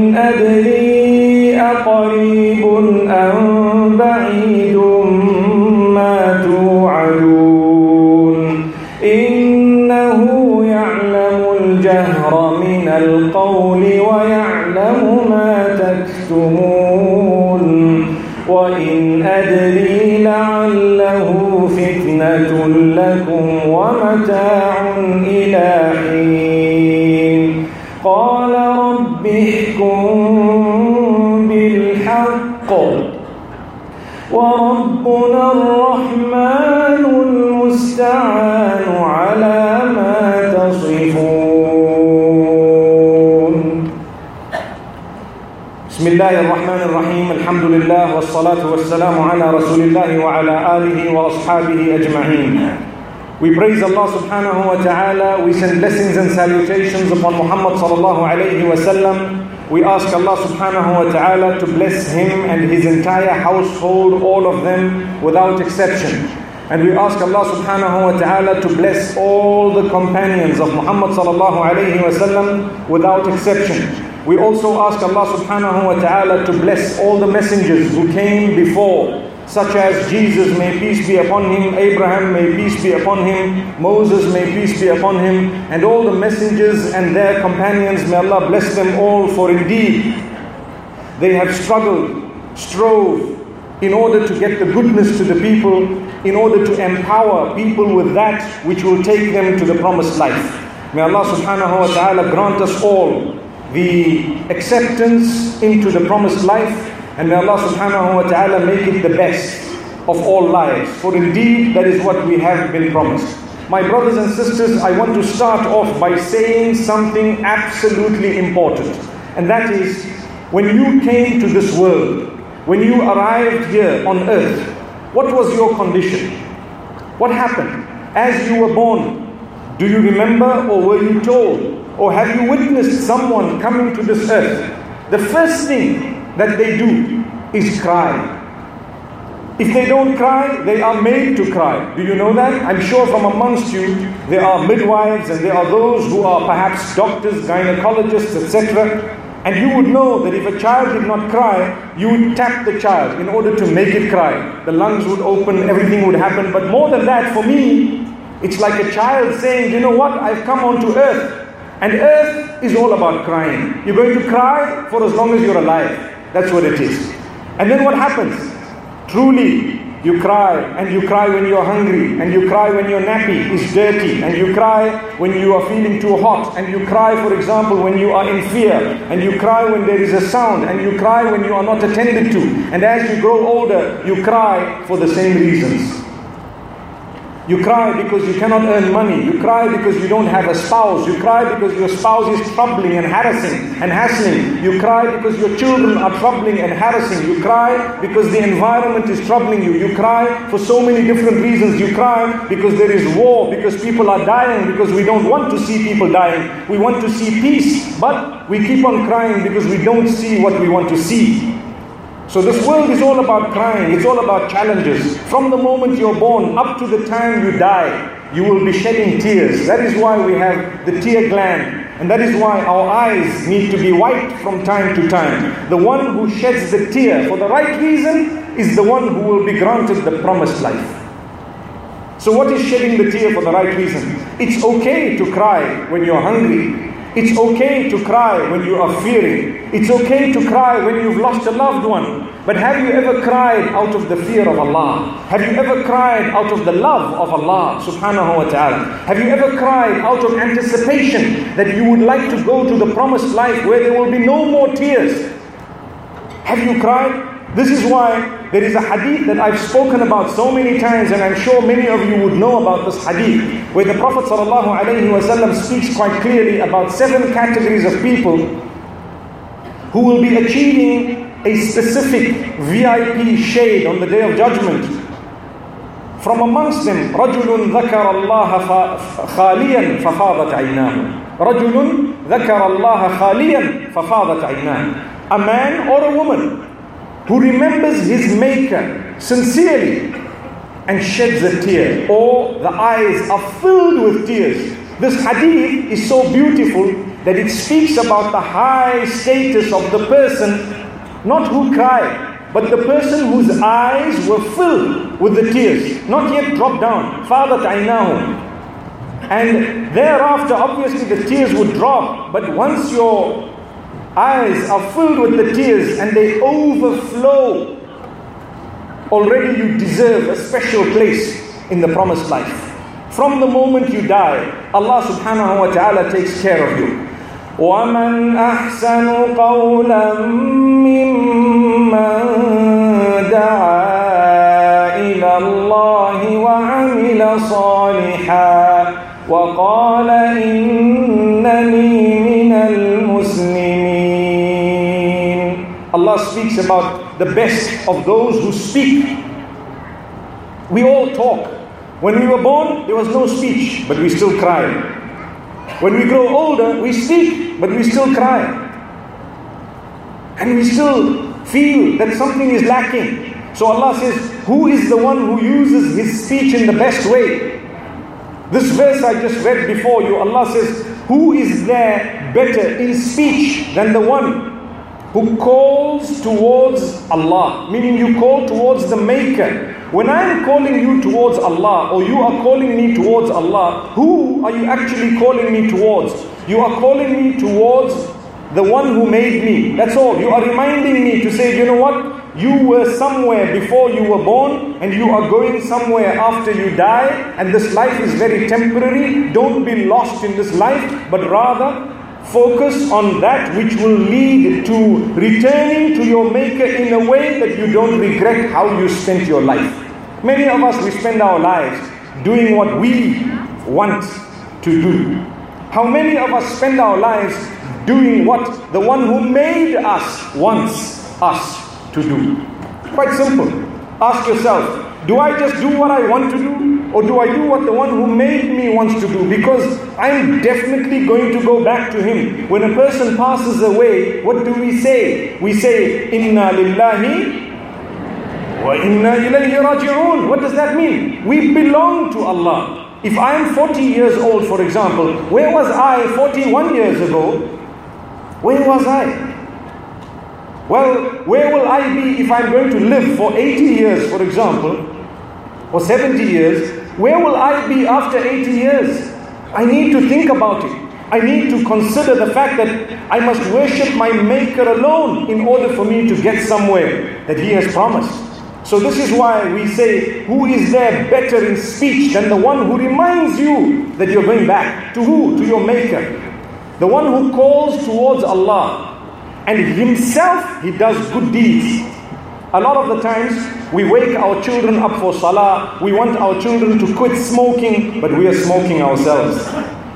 وإن أدري أقريب أم بعيد ما توعدون. إنه يعلم الجهر من القول وربنا الرحمن المستعان على ما تصفون بسم الله الرحمن الرحيم الحمد لله والصلاة والسلام على رسول الله وعلى آله وأصحابه أجمعين We praise Allah subhanahu wa ta'ala. We send blessings and salutations upon Muhammad sallallahu alayhi wa sallam. We ask Allah subhanahu wa ta'ala to bless him and his entire household, all of them without exception. And we ask Allah subhanahu wa ta'ala to bless all the companions of Muhammad sallallahu alayhi wa sallam without exception. We also ask Allah subhanahu wa ta'ala to bless all the messengers who came before, such as Jesus, may peace be upon him, Abraham, may peace be upon him, Moses, may peace be upon him, and all the messengers and their companions, may Allah bless them all, for indeed they have struggled, strove, in order to get the goodness to the people, in order to empower people with that which will take them to the promised life. May Allah subhanahu wa ta'ala grant us all the acceptance into the promised life, and may Allah subhanahu wa ta'ala make it the best of all lives. For indeed, that is what we have been promised. My brothers and sisters, I want to start off by saying something absolutely important, and that is when you came to this world, when you arrived here on earth, what was your condition? What happened? As you were born, do you remember or were you told? Or have you witnessed someone coming to this earth? The first thing that they do is cry. If they don't cry, they are made to cry. Do you know that? I'm sure from amongst you, there are midwives and there are those who are perhaps doctors, gynecologists, etc. And you would know that if a child did not cry, you would tap the child in order to make it cry. The lungs would open, everything would happen. But more than that, for me, it's like a child saying, You know what? I've come onto earth. And earth is all about crying. You're going to cry for as long as you're alive. That's what it is. And then what happens? Truly, you cry, and you cry when you're hungry, and you cry when your nappy is dirty, and you cry when you are feeling too hot, and you cry, for example, when you are in fear, and you cry when there is a sound, and you cry when you are not attended to. And as you grow older, you cry for the same reasons. You cry because you cannot earn money. You cry because you don't have a spouse. You cry because your spouse is troubling and harassing and hassling. You cry because your children are troubling and harassing. You cry because the environment is troubling you. You cry for so many different reasons. You cry because there is war, because people are dying, because we don't want to see people dying. We want to see peace, but we keep on crying because we don't see what we want to see. So this world is all about crying, it's all about challenges. From the moment you're born up to the time you die, you will be shedding tears. That is why we have the tear gland. And that is why our eyes need to be wiped from time to time. The one who sheds the tear for the right reason is the one who will be granted the promised life. So, what is shedding the tear for the right reason? It's okay to cry when you're hungry. It's okay to cry when you are fearing. It's okay to cry when you've lost a loved one. But have you ever cried out of the fear of Allah? Have you ever cried out of the love of Allah subhanahu wa ta'ala? Have you ever cried out of anticipation that you would like to go to the promised life where there will be no more tears? Have you cried? This is why there is a hadith that I've spoken about so many times, and I'm sure many of you would know about this hadith, where the Prophet ﷺ speaks quite clearly about seven categories of people who will be achieving a specific VIP shade on the day of judgment. From amongst them, رجل ذكر الله خاليا ففاضت عيناه. رجل ذكر الله خاليا ففاضت عيناه. A man or a woman who remembers his Maker sincerely and sheds a tear, or the eyes are filled with tears. This hadith is so beautiful that it speaks about the high status of the person, not who cried, but the person whose eyes were filled with the tears, not yet dropped down. Father Tainahu. And thereafter, obviously, the tears would drop, but once your eyes are filled with the tears and they overflow, already you deserve a special place in the promised life. From the moment you die, Allah subhanahu wa ta'ala takes care of you. ومن أحسن قولا ممن دعا إلى الله وعمل صالحا وقال إنني speaks about the best of those who speak. We all talk. When we were born, there was no speech, but we still cry. When we grow older, we speak, but we still cry. And we still feel that something is lacking. So Allah says, Who is the one who uses his speech in the best way? This verse I just read before you, Allah says, Who is there better in speech than the one who calls towards Allah? Meaning you call towards the Maker. When I'm calling you towards Allah, or you are calling me towards Allah, who are you actually calling me towards? You are calling me towards the one who made me. That's all. You are reminding me to say, you know what? You were somewhere before you were born, and you are going somewhere after you die, and this life is very temporary. Don't be lost in this life, but rather focus on that which will lead to returning to your Maker in a way that you don't regret how you spent your life. Many of us, we spend our lives doing what we want to do. How many of us spend our lives doing what the one who made us wants us to do? Quite simple. Ask yourself, do I just do what I want to do? Or do I do what the one who made me wants to do? Because I'm definitely going to go back to him. When a person passes away, what do we say? We say, Inna lillahi wa inna ilayhi raji'un. What does that mean? We belong to Allah. If I'm 40 years old, for example, where was I 41 years ago? Where was I? Well, where will I be if I'm going to live for 80 years, for example, or 70 years? Where will I be after 80 years? I need to think about it. I need to consider the fact that I must worship my Maker alone in order for me to get somewhere that He has promised. So, this is why we say, Who is there better in speech than the one who reminds you that you're going back? To who? To your Maker. The one who calls towards Allah. And Himself, He does good deeds. A lot of the times, we wake our children up for salah. We want our children to quit smoking, but we are smoking ourselves.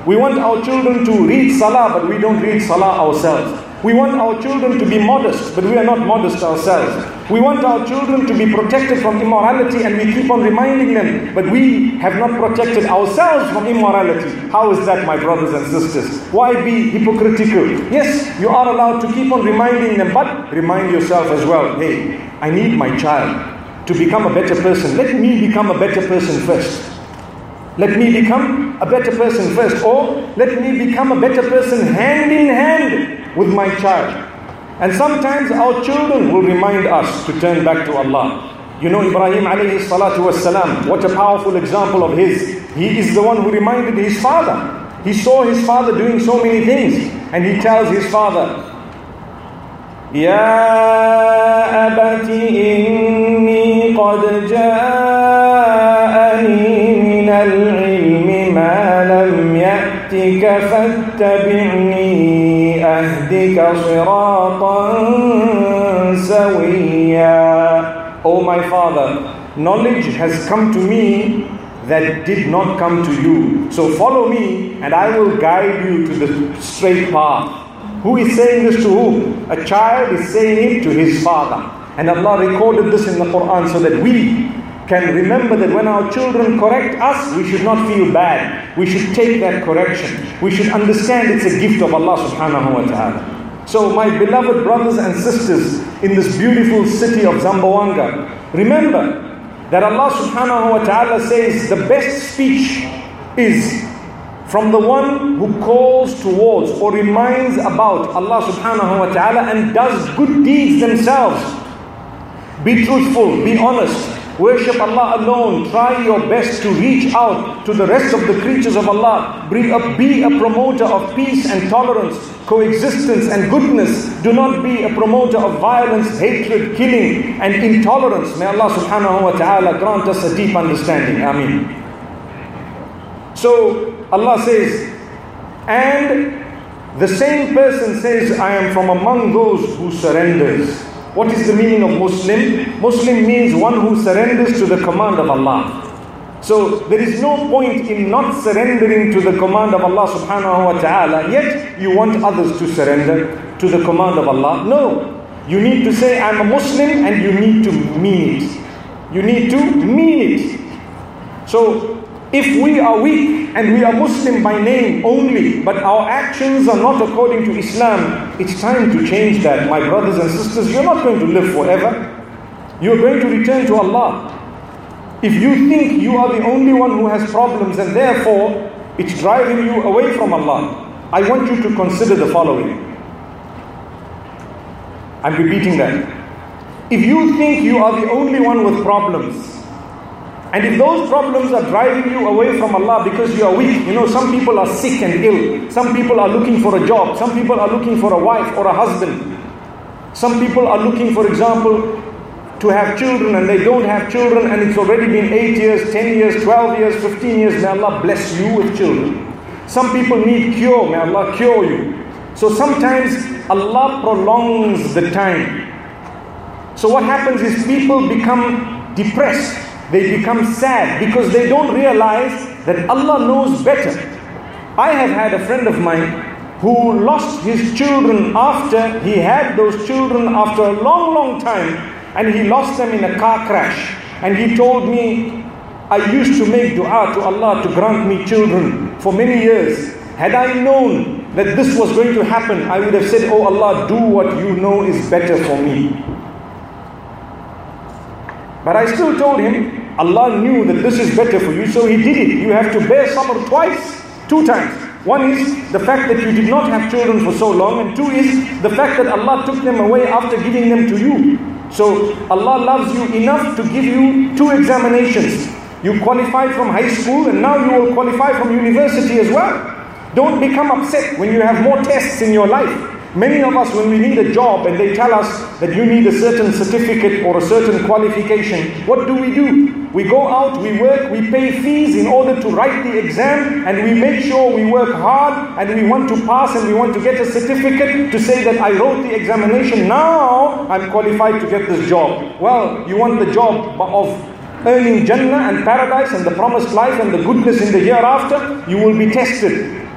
We want our children to read salah, but we don't read salah ourselves. We want our children to be modest, but we are not modest ourselves. We want our children to be protected from immorality, and we keep on reminding them, but we have not protected ourselves from immorality. How is that, my brothers and sisters? Why be hypocritical? Yes, you are allowed to keep on reminding them, but remind yourself as well hey, I need my child to become a better person. Let me become a better person first. Let me become a better person first, or let me become a better person hand in hand with my child. And sometimes our children will remind us to turn back to Allah. You know, Ibrahim alayhi salatu wasalam, what a powerful example of his. He is the one who reminded his father. He saw his father doing so many things, and he tells his father, يا أبت إني قد جاءني أهدك صراطا سويا O my father, knowledge has come to me that did not come to you. So follow me and I will guide you to the straight path. Who is saying this to whom? A child is saying it to his father. And Allah recorded this in the Quran so that we can remember that when our children correct us, we should not feel bad. We should take that correction. We should understand it's a gift of Allah subhanahu wa ta'ala. So, my beloved brothers and sisters in this beautiful city of Zamboanga, remember that Allah subhanahu wa ta'ala says the best speech is from the one who calls towards or reminds about Allah subhanahu wa ta'ala and does good deeds themselves. Be truthful, be honest, Worship Allah alone. Try your best to reach out to the rest of the creatures of Allah. Be a, be a promoter of peace and tolerance, coexistence and goodness. Do not be a promoter of violence, hatred, killing, and intolerance. May Allah subhanahu wa ta'ala grant us a deep understanding. Ameen. So Allah says, and the same person says, I am from among those who surrenders. What is the meaning of Muslim? Muslim means one who surrenders to the command of Allah. So there is no point in not surrendering to the command of Allah subhanahu wa ta'ala, yet you want others to surrender to the command of Allah. No. You need to say, I'm a Muslim, and you need to mean it. You need to mean it. So if we are weak and we are Muslim by name only, but our actions are not according to Islam, it's time to change that. My brothers and sisters, you're not going to live forever. You're going to return to Allah. If you think you are the only one who has problems and therefore it's driving you away from Allah, I want you to consider the following. I'm repeating that. If you think you are the only one with problems, and if those problems are driving you away from Allah because you are weak, you know, some people are sick and ill. Some people are looking for a job. Some people are looking for a wife or a husband. Some people are looking, for example, to have children and they don't have children and it's already been 8 years, 10 years, 12 years, 15 years. May Allah bless you with children. Some people need cure. May Allah cure you. So sometimes Allah prolongs the time. So what happens is people become depressed they become sad because they don't realize that Allah knows better. I have had a friend of mine who lost his children after he had those children after a long, long time and he lost them in a car crash. And he told me, I used to make dua to Allah to grant me children for many years. Had I known that this was going to happen, I would have said, Oh Allah, do what you know is better for me. But I still told him, Allah knew that this is better for you, so He did it. You have to bear sabr twice, two times. One is the fact that you did not have children for so long, and two is the fact that Allah took them away after giving them to you. So Allah loves you enough to give you two examinations. You qualified from high school, and now you will qualify from university as well. Don't become upset when you have more tests in your life. Many of us, when we need a job and they tell us that you need a certain certificate or a certain qualification, what do we do? We go out, we work, we pay fees in order to write the exam, and we make sure we work hard and we want to pass and we want to get a certificate to say that I wrote the examination. Now I'm qualified to get this job. Well, you want the job of earning Jannah and paradise and the promised life and the goodness in the hereafter, you will be tested.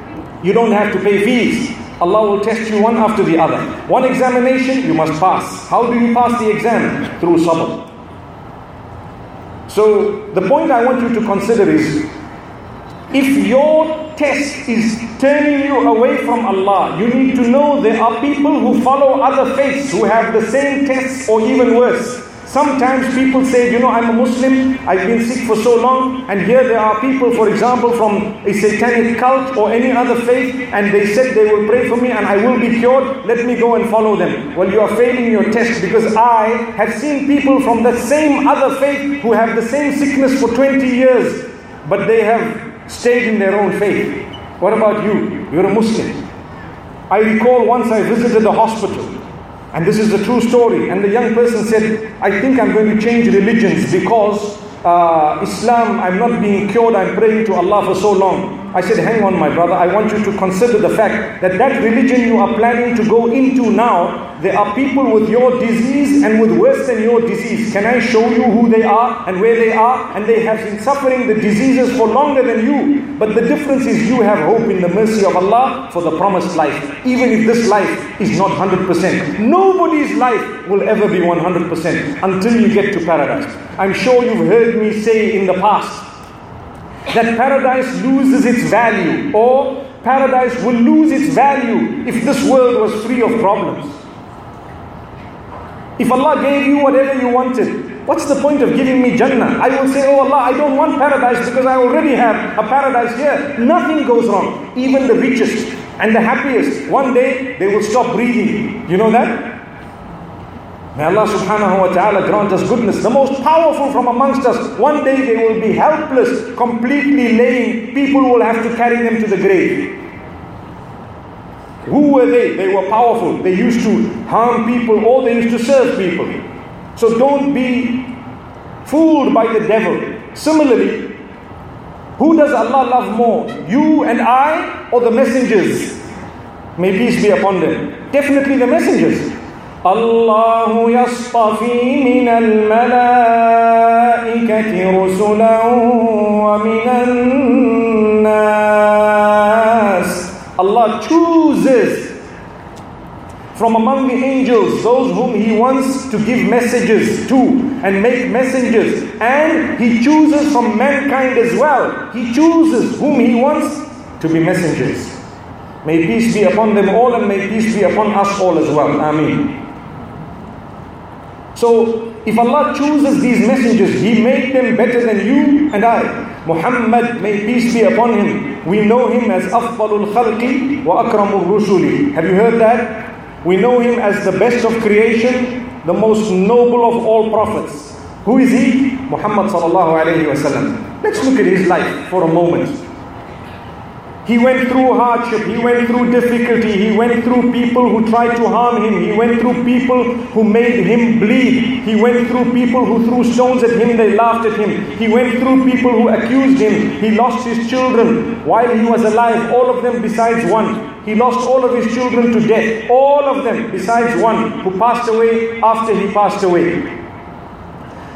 You don't have to pay fees. Allah will test you one after the other. One examination, you must pass. How do you pass the exam? Through sabr. So, the point I want you to consider is if your test is turning you away from Allah, you need to know there are people who follow other faiths who have the same tests or even worse. Sometimes people say, you know, I'm a Muslim, I've been sick for so long, and here there are people, for example, from a satanic cult or any other faith, and they said they will pray for me and I will be cured, let me go and follow them. Well, you are failing your test because I have seen people from the same other faith who have the same sickness for 20 years, but they have stayed in their own faith. What about you? You're a Muslim. I recall once I visited a hospital and this is the true story. And the young person said, I think I'm going to change religions because uh, Islam, I'm not being cured, I'm praying to Allah for so long. I said, hang on, my brother, I want you to consider the fact that that religion you are planning to go into now, there are people with your disease and with worse than your disease. Can I show you who they are and where they are? And they have been suffering the diseases for longer than you. But the difference is you have hope in the mercy of Allah for the promised life. Even if this life is not 100%. Nobody's life will ever be 100% until you get to paradise. I'm sure you've heard me say in the past that paradise loses its value or paradise will lose its value if this world was free of problems. If Allah gave you whatever you wanted, what's the point of giving me Jannah? I will say, Oh Allah, I don't want paradise because I already have a paradise here. Nothing goes wrong. Even the richest and the happiest, one day they will stop breathing. You know that? May Allah subhanahu wa ta'ala grant us goodness. The most powerful from amongst us, one day they will be helpless, completely laying. People will have to carry them to the grave. Who were they? They were powerful. They used to harm people or they used to serve people. So don't be fooled by the devil. Similarly, who does Allah love more? You and I or the messengers? May peace be upon them. Definitely the messengers. الله يصطفي من الملائكة رسلا ومن الناس Allah chooses from among the angels those whom He wants to give messages to and make messengers. And He chooses from mankind as well. He chooses whom He wants to be messengers. May peace be upon them all and may peace be upon us all as well. Ameen. so, if Allah chooses these messengers, He made them better than you and I. Muhammad, may peace be upon him. We know him as Afdalul Khalqi wa Akramul Rusuli. Have you heard that? We know him as the best of creation, the most noble of all prophets. Who is he? Muhammad sallallahu alayhi wasallam. Let's look at his life for a moment. He went through hardship, he went through difficulty, he went through people who tried to harm him, he went through people who made him bleed, he went through people who threw stones at him, they laughed at him, he went through people who accused him, he lost his children while he was alive, all of them besides one. He lost all of his children to death, all of them besides one who passed away after he passed away.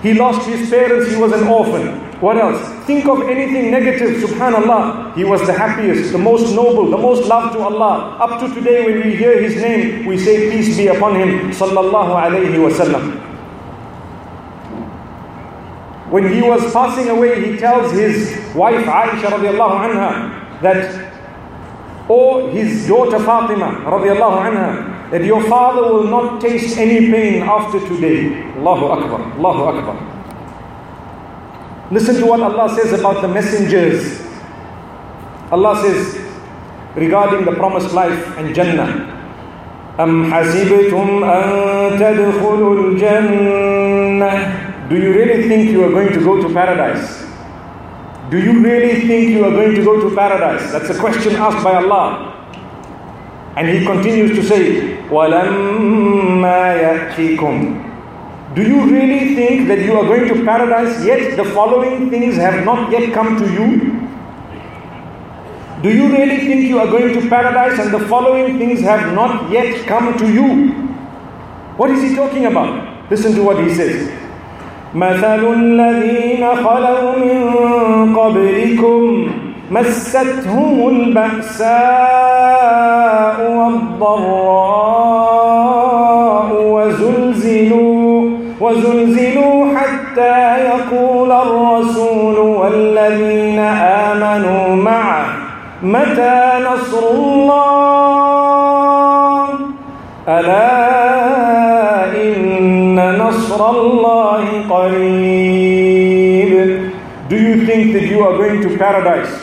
He lost his parents, he was an orphan. What else? Think of anything negative, subhanallah. He was the happiest, the most noble, the most loved to Allah. Up to today, when we hear his name, we say, Peace be upon him, sallallahu alayhi wasallam. When he was passing away, he tells his wife Aisha radiallahu anha that, or his daughter Fatima radiallahu anha, that your father will not taste any pain after today. Allahu Akbar, Allahu Akbar. Listen to what Allah says about the messengers. Allah says, regarding the promised life and Jannah. أم حسبتم أن تدخلوا الجنة Do you really think you are going to go to paradise? Do you really think you are going to go to paradise? That's a question asked by Allah. And He continues to say, وَلَمَّا يَأْتِكُمْ Do you really think that you are going to paradise yet the following things have not yet come to you? Do you really think you are going to paradise and the following things have not yet come to you? What is he talking about? Listen to what he says. مثل الذين خلوا من قبلكم مستهم البأساء والضراء paradise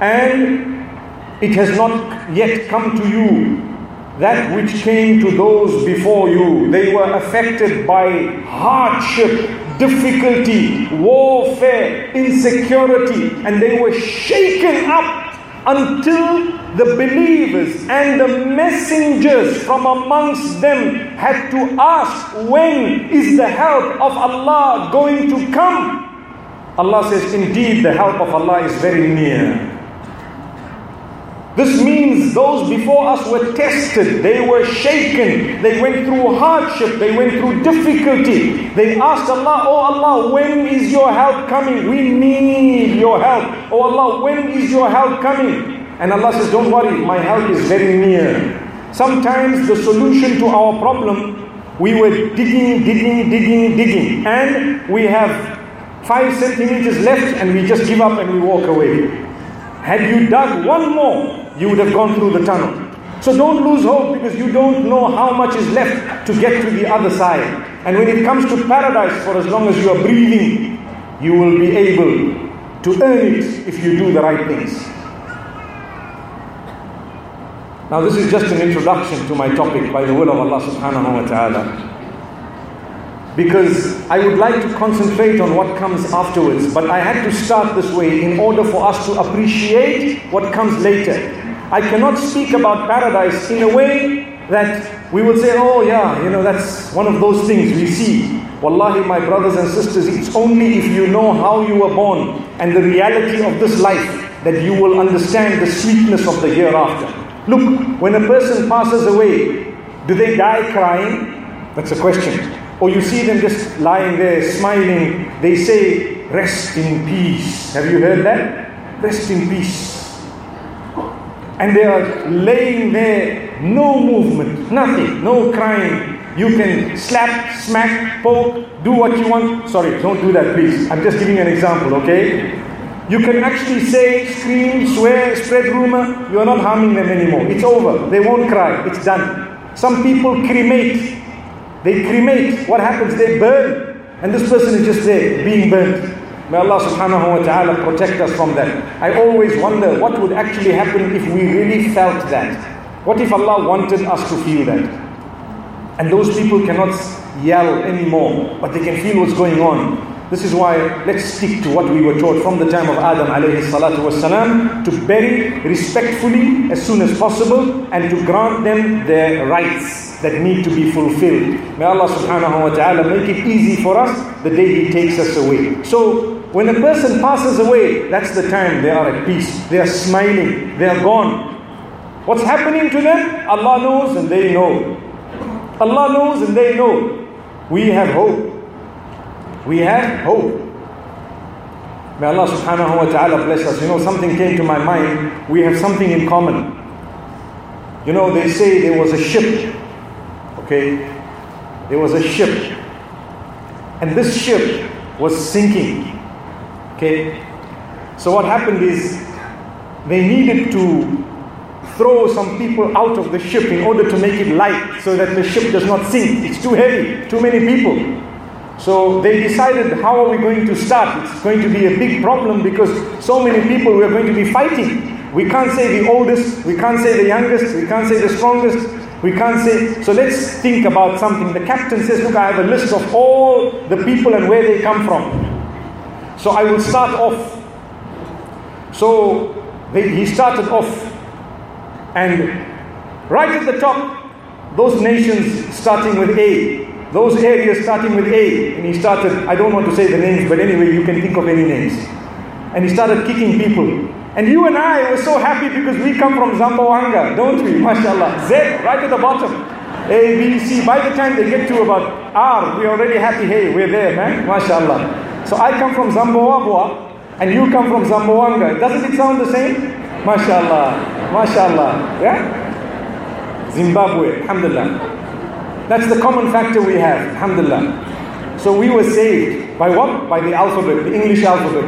and it has not yet come to you that which came to those before you. They were affected by hardship, difficulty, warfare, insecurity, and they were shaken up until the believers and the messengers from amongst them had to ask, When is the help of Allah going to come? Allah says, Indeed, the help of Allah is very near. This means those before us were tested, they were shaken, they went through hardship, they went through difficulty. They asked Allah, Oh Allah, when is your help coming? We need your help. Oh Allah, when is your help coming? And Allah says, Don't worry, my help is very near. Sometimes the solution to our problem, we were digging, digging, digging, digging, and we have five centimeters left and we just give up and we walk away. Had you dug one more, you would have gone through the tunnel. So don't lose hope because you don't know how much is left to get to the other side. And when it comes to paradise, for as long as you are breathing, you will be able to earn it if you do the right things. Now, this is just an introduction to my topic by the will of Allah subhanahu wa ta'ala. Because I would like to concentrate on what comes afterwards, but I had to start this way in order for us to appreciate what comes later. I cannot speak about paradise in a way that we will say, oh yeah, you know, that's one of those things we see. Wallahi, my brothers and sisters, it's only if you know how you were born and the reality of this life that you will understand the sweetness of the hereafter. Look, when a person passes away, do they die crying? That's a question. Or you see them just lying there smiling. They say, Rest in peace. Have you heard that? Rest in peace and they are laying there, no movement, nothing, no crying. You can slap, smack, poke, do what you want. Sorry, don't do that, please. I'm just giving an example, okay? You can actually say, scream, swear, spread rumor. You are not harming them anymore. It's over. They won't cry. It's done. Some people cremate. They cremate. What happens? They burn. And this person is just there, being burnt. May Allah subhanahu wa ta'ala protect us from that. I always wonder what would actually happen if we really felt that. What if Allah wanted us to feel that? And those people cannot yell anymore, but they can feel what's going on. This is why let's stick to what we were taught from the time of Adam alayhi salatu wasalam to bury respectfully as soon as possible and to grant them their rights that need to be fulfilled. May Allah subhanahu wa ta'ala make it easy for us the day He takes us away. So when a person passes away, that's the time they are at peace. They are smiling. They are gone. What's happening to them? Allah knows and they know. Allah knows and they know. We have hope. We have hope. May Allah subhanahu wa ta'ala bless us. You know, something came to my mind. We have something in common. You know, they say there was a ship. Okay? There was a ship. And this ship was sinking. Okay? So what happened is they needed to throw some people out of the ship in order to make it light so that the ship does not sink. It's too heavy, too many people. So they decided, how are we going to start? It's going to be a big problem because so many people we are going to be fighting. We can't say the oldest, we can't say the youngest, we can't say the strongest, we can't say. So let's think about something. The captain says, Look, I have a list of all the people and where they come from. So I will start off. So they, he started off, and right at the top, those nations starting with A, those areas starting with A, and he started, I don't want to say the names, but anyway, you can think of any names. And he started kicking people. And you and I were so happy because we come from Zamboanga, don't we? MashaAllah. Z, right at the bottom. A, B, C. By the time they get to about R, we're already happy. Hey, we're there, man. MashaAllah. So I come from Zamboanga, and you come from Zamboanga. Doesn't it sound the same? MashaAllah. MashaAllah. Yeah? Zimbabwe, Alhamdulillah. That's the common factor we have, Alhamdulillah. So we were saved by what? By the alphabet, the English alphabet.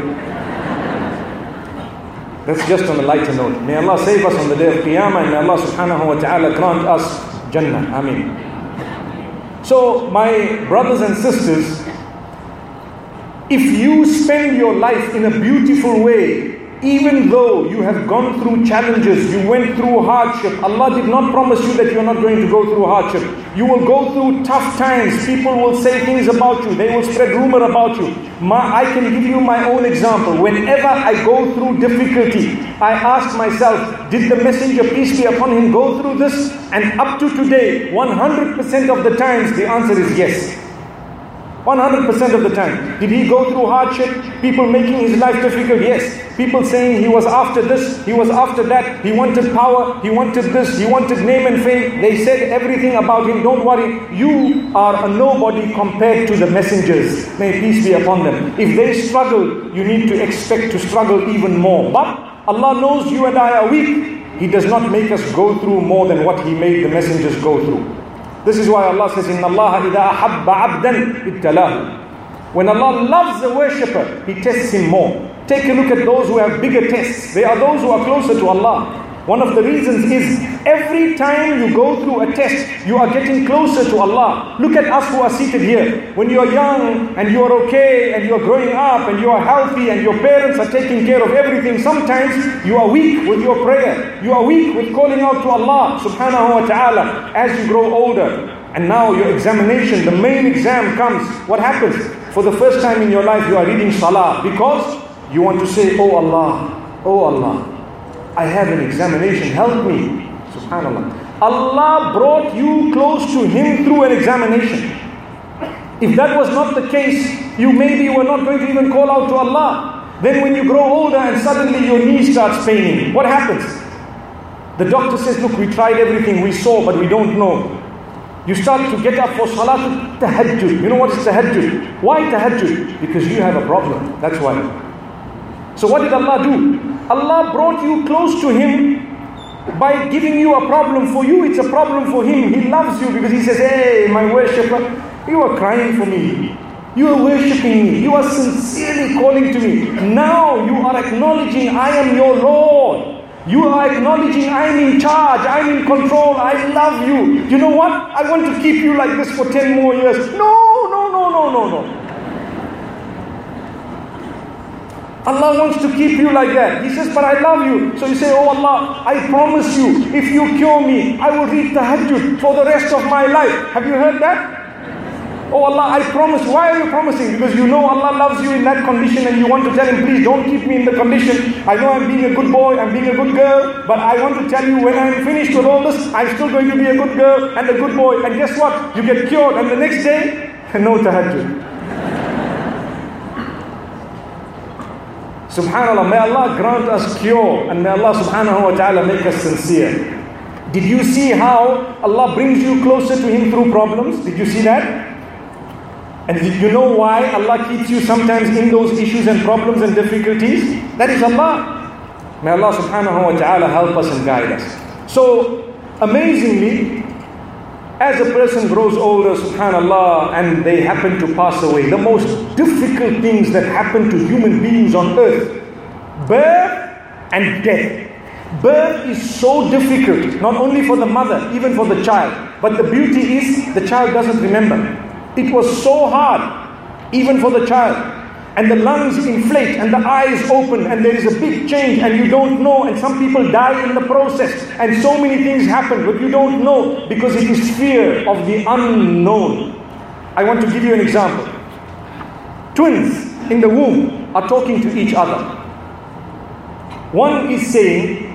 That's just on a lighter note. May Allah save us on the day of Qiyamah and may Allah subhanahu wa ta'ala grant us Jannah. Ameen. So, my brothers and sisters, if you spend your life in a beautiful way, even though you have gone through challenges, you went through hardship, Allah did not promise you that you're not going to go through hardship. You will go through tough times. People will say things about you, they will spread rumor about you. I can give you my own example. Whenever I go through difficulty, I ask myself, did the Messenger, peace be upon him, go through this? And up to today, 100% of the times, the answer is yes. 100% of the time. Did he go through hardship? People making his life difficult? Yes. People saying he was after this, he was after that, he wanted power, he wanted this, he wanted name and fame. They said everything about him. Don't worry, you are a nobody compared to the messengers. May peace be upon them. If they struggle, you need to expect to struggle even more. But Allah knows you and I are weak. He does not make us go through more than what He made the messengers go through. This is why Allah says, إِنَّ اللَّهَ إِذَا أَحَبَّ عَبْدًا ابْتَلَاهُ When Allah loves a worshipper, He tests him more. Take a look at those who have bigger tests. They are those who are closer to Allah. One of the reasons is every time you go through a test, you are getting closer to Allah. Look at us who are seated here. When you are young and you are okay and you are growing up and you are healthy and your parents are taking care of everything, sometimes you are weak with your prayer. You are weak with calling out to Allah subhanahu wa ta'ala as you grow older. And now your examination, the main exam comes. What happens? For the first time in your life, you are reading Salah because you want to say, Oh Allah, Oh Allah. I have an examination, help me. Subhanallah. Allah brought you close to Him through an examination. If that was not the case, you maybe were not going to even call out to Allah. Then when you grow older and suddenly your knee starts paining, what happens? The doctor says, Look, we tried everything, we saw, but we don't know. You start to get up for salat tahajjud. You know what is tahajjud? Why tahajjud? Because you have a problem. That's why. So what did Allah do? Allah brought you close to Him by giving you a problem. For you, it's a problem for Him. He loves you because He says, Hey, my worshipper, you are crying for me. You are worshipping me. You are sincerely calling to me. Now you are acknowledging I am your Lord. You are acknowledging I'm in charge, I'm in control, I love you. You know what? I want to keep you like this for 10 more years. No, no, no, no, no, no. Allah wants to keep you like that. He says, But I love you. So you say, Oh Allah, I promise you, if you cure me, I will read tahajjud for the rest of my life. Have you heard that? Oh Allah, I promise. Why are you promising? Because you know Allah loves you in that condition and you want to tell Him, please don't keep me in the condition. I know I'm being a good boy, I'm being a good girl, but I want to tell you when I'm finished with all this, I'm still going to be a good girl and a good boy. And guess what? You get cured, and the next day, no tahajjud. Subhanallah, may Allah grant us cure and may Allah subhanahu wa ta'ala make us sincere. Did you see how Allah brings you closer to Him through problems? Did you see that? And did you know why Allah keeps you sometimes in those issues and problems and difficulties? That is Allah. May Allah subhanahu wa ta'ala help us and guide us. So, amazingly, as a person grows older, subhanAllah, and they happen to pass away, the most difficult things that happen to human beings on earth birth and death. Birth is so difficult, not only for the mother, even for the child. But the beauty is the child doesn't remember. It was so hard, even for the child. And the lungs inflate and the eyes open and there is a big change and you don't know and some people die in the process and so many things happen but you don't know because it is fear of the unknown. I want to give you an example. Twins in the womb are talking to each other. One is saying,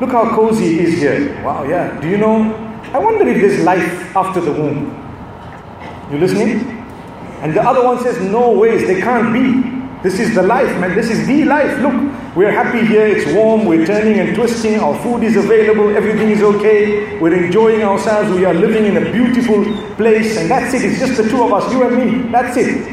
Look how cozy it is here. Wow, yeah. Do you know? I wonder if there's life after the womb. You listening? And the other one says, No ways, they can't be. This is the life, man. This is the life. Look, we're happy here. It's warm. We're turning and twisting. Our food is available. Everything is okay. We're enjoying ourselves. We are living in a beautiful place. And that's it. It's just the two of us, you and me. That's it.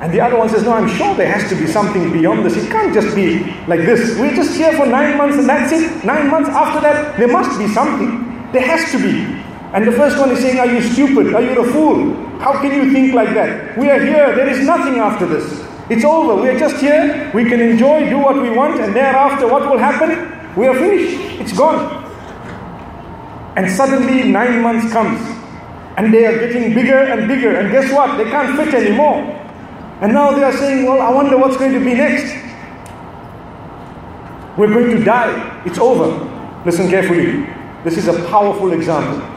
And the other one says, No, I'm sure there has to be something beyond this. It can't just be like this. We're just here for nine months and that's it. Nine months after that, there must be something. There has to be. And the first one is saying, Are you stupid? Are you a fool? How can you think like that? We are here. There is nothing after this. It's over. We are just here. We can enjoy, do what we want, and thereafter, what will happen? We are finished. It's gone. And suddenly, nine months comes, and they are getting bigger and bigger. And guess what? They can't fit anymore. And now they are saying, Well, I wonder what's going to be next. We're going to die. It's over. Listen carefully. This is a powerful example.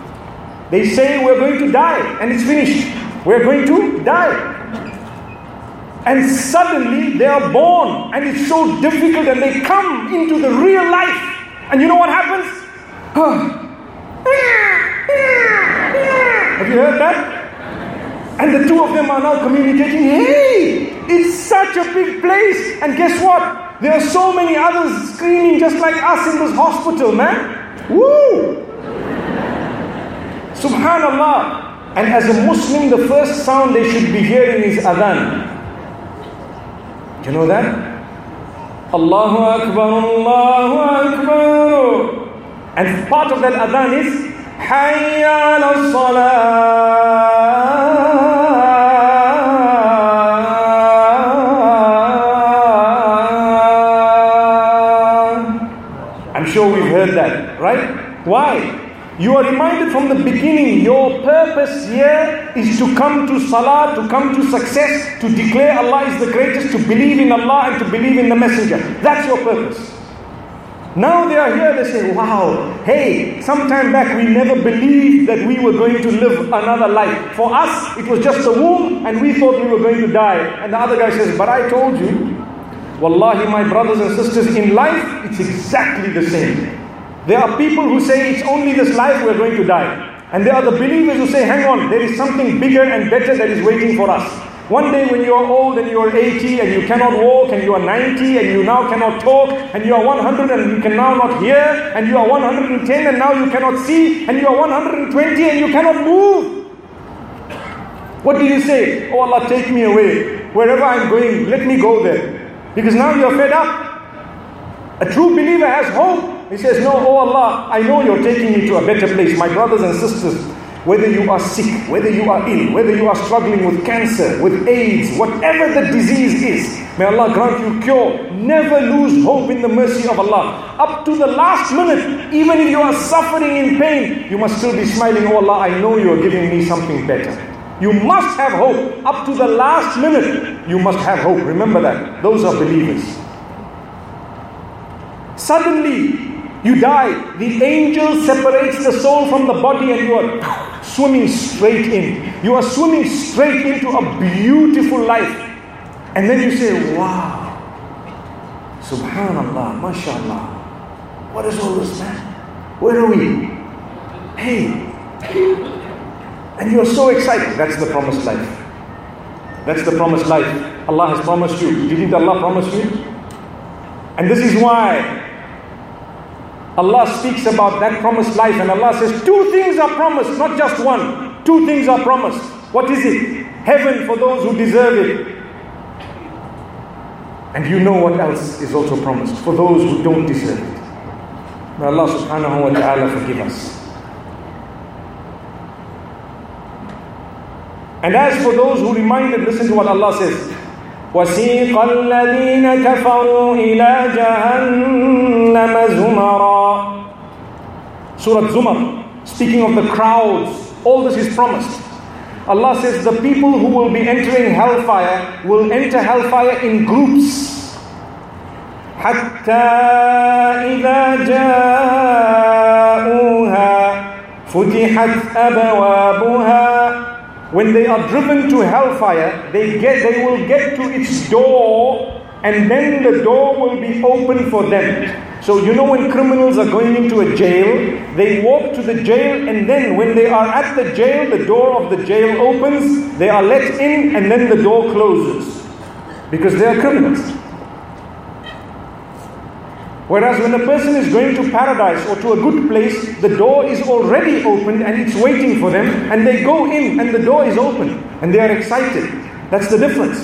They say we're going to die, and it's finished. We're going to die. And suddenly they are born, and it's so difficult, and they come into the real life. And you know what happens? Have you heard that? And the two of them are now communicating. Hey, it's such a big place. And guess what? There are so many others screaming just like us in this hospital, man. Woo! Subhanallah. And as a Muslim, the first sound they should be hearing is adhan. Do you know that? Allahu Akbar, Allahu Akbar. And part of that adhan is Hayya ala I'm sure we've heard that, right? Why? You are reminded from the beginning, your purpose here is to come to salah, to come to success, to declare Allah is the greatest, to believe in Allah and to believe in the messenger. That's your purpose. Now they are here, they say, wow, hey, sometime back we never believed that we were going to live another life. For us, it was just a womb and we thought we were going to die. And the other guy says, but I told you, Wallahi, my brothers and sisters, in life, it's exactly the same. There are people who say it's only this life we're going to die. And there are the believers who say, hang on, there is something bigger and better that is waiting for us. One day when you are old and you are 80 and you cannot walk and you are 90 and you now cannot talk and you are 100 and you can now not hear and you are 110 and now you cannot see and you are 120 and you cannot move. What do you say? Oh Allah, take me away. Wherever I'm going, let me go there. Because now you're fed up. A true believer has hope. He says, No, oh Allah, I know you're taking me to a better place. My brothers and sisters, whether you are sick, whether you are ill, whether you are struggling with cancer, with AIDS, whatever the disease is, may Allah grant you cure. Never lose hope in the mercy of Allah. Up to the last minute, even if you are suffering in pain, you must still be smiling, Oh Allah, I know you are giving me something better. You must have hope. Up to the last minute, you must have hope. Remember that. Those are believers. Suddenly, you die. The angel separates the soul from the body and you are swimming straight in. You are swimming straight into a beautiful life. And then you say, wow. Subhanallah, mashallah. What is all this, man? Where are we? Hey. And you're so excited. That's the promised life. That's the promised life. Allah has promised you. Didn't Allah promise you? And this is why Allah speaks about that promised life, and Allah says, Two things are promised, not just one. Two things are promised. What is it? Heaven for those who deserve it. And you know what else is also promised for those who don't deserve it. May Allah subhanahu wa ta'ala forgive us. And as for those who reminded, listen to what Allah says. وسيق الذين كفروا إلى جهنم زمرا Surah Zumar, speaking of the crowds, all this is promised. Allah says the people who will be entering hellfire will enter hellfire in groups. حتى إذا جاءوها فتحت أبوابها when they are driven to hellfire they get they will get to its door and then the door will be open for them. So you know when criminals are going into a jail they walk to the jail and then when they are at the jail the door of the jail opens they are let in and then the door closes because they are criminals Whereas when a person is going to paradise or to a good place, the door is already opened and it's waiting for them, and they go in and the door is open and they are excited. That's the difference.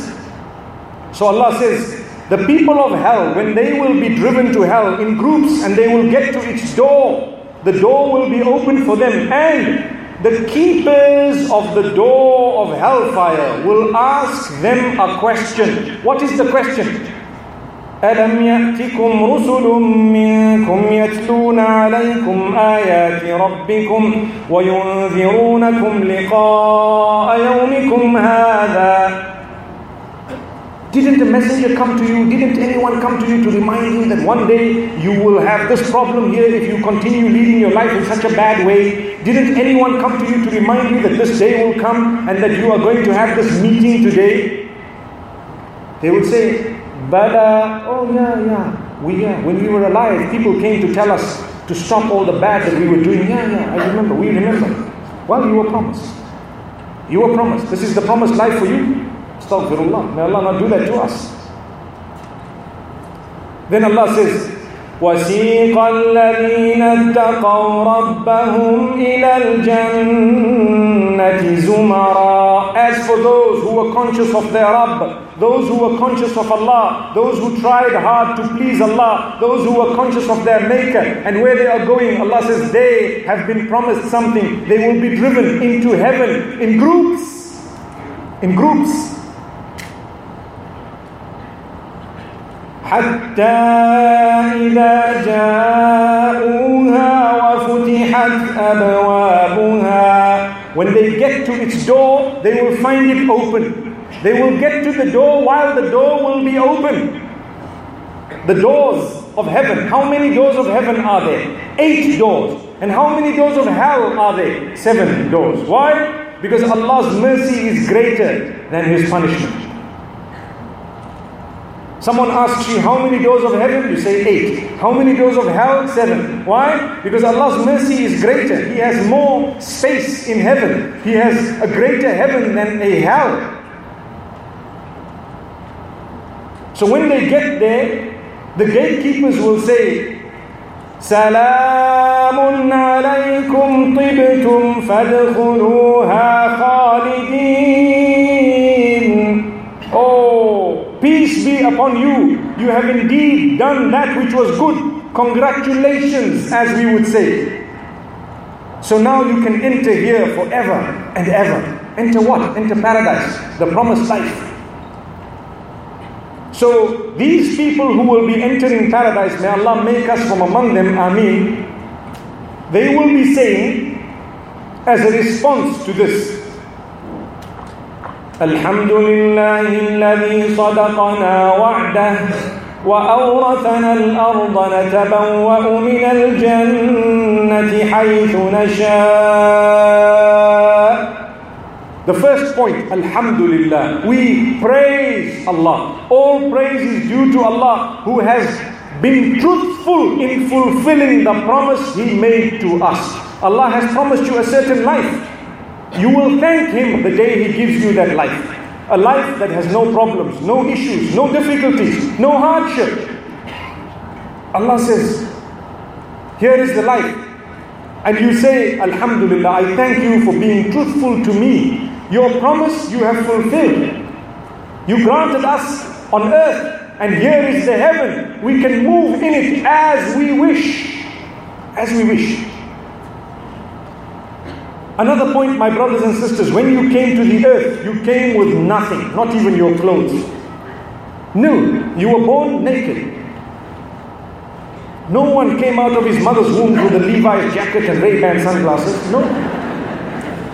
So Allah says, the people of hell, when they will be driven to hell in groups and they will get to its door, the door will be open for them, and the keepers of the door of hellfire will ask them a question. What is the question? ألم يأتكم رسل منكم يتلون عليكم آيات ربكم وينذرونكم لقاء يومكم هذا Didn't a messenger come to you? Didn't anyone come to you to remind you that one day you will have this problem here if you continue leading your life in such a bad way? Didn't anyone come to you to remind you that this day will come and that you are going to have this meeting today? They would say, Bala, oh yeah, yeah, we yeah. When we were alive, people came to tell us to stop all the bad that we were doing. Yeah, yeah, I remember, we remember. Well, you were promised. You were promised. This is the promised life for you. Astaghfirullah. May Allah not do that to us. Then Allah says, وسيق الذين اتقوا ربهم إلى الجنة زمرا As for those who were conscious of their Rabb, those who were conscious of Allah, those who tried hard to please Allah, those who were conscious of their Maker and where they are going, Allah says they have been promised something. They will be driven into heaven in groups. In groups. حتى إذا جاءوها وفتحت أبوابها When they get to its door, they will find it open. They will get to the door while the door will be open. The doors of heaven. How many doors of heaven are there? Eight doors. And how many doors of hell are there? Seven doors. Why? Because Allah's mercy is greater than His punishment. Someone asks you, how many doors of heaven? You say eight. How many doors of hell? Seven. Why? Because Allah's mercy is greater. He has more space in heaven. He has a greater heaven than a hell. So when they get there, the gatekeepers will say, سلام عليكم طبتم فادخلوها خالدين upon you. You have indeed done that which was good. Congratulations, as we would say. So now you can enter here forever and ever. Enter what? Enter paradise, the promised life. So these people who will be entering paradise, may Allah make us from among them, Ameen. They will be saying, as a response to this, الحمد لله الذي صدقنا وعده وأورثنا الأرض نتبوأ من الجنة حيث نشاء The first point, Alhamdulillah, we praise Allah. All praise is due to Allah who has been truthful in fulfilling the promise He made to us. Allah has promised you a certain life. You will thank Him the day He gives you that life. A life that has no problems, no issues, no difficulties, no hardship. Allah says, Here is the life. And you say, Alhamdulillah, I thank you for being truthful to me. Your promise you have fulfilled. You granted us on earth, and here is the heaven. We can move in it as we wish. As we wish. Another point, my brothers and sisters, when you came to the earth, you came with nothing, not even your clothes. No, you were born naked. No one came out of his mother's womb with a Levi's jacket and Ray-Ban sunglasses. No.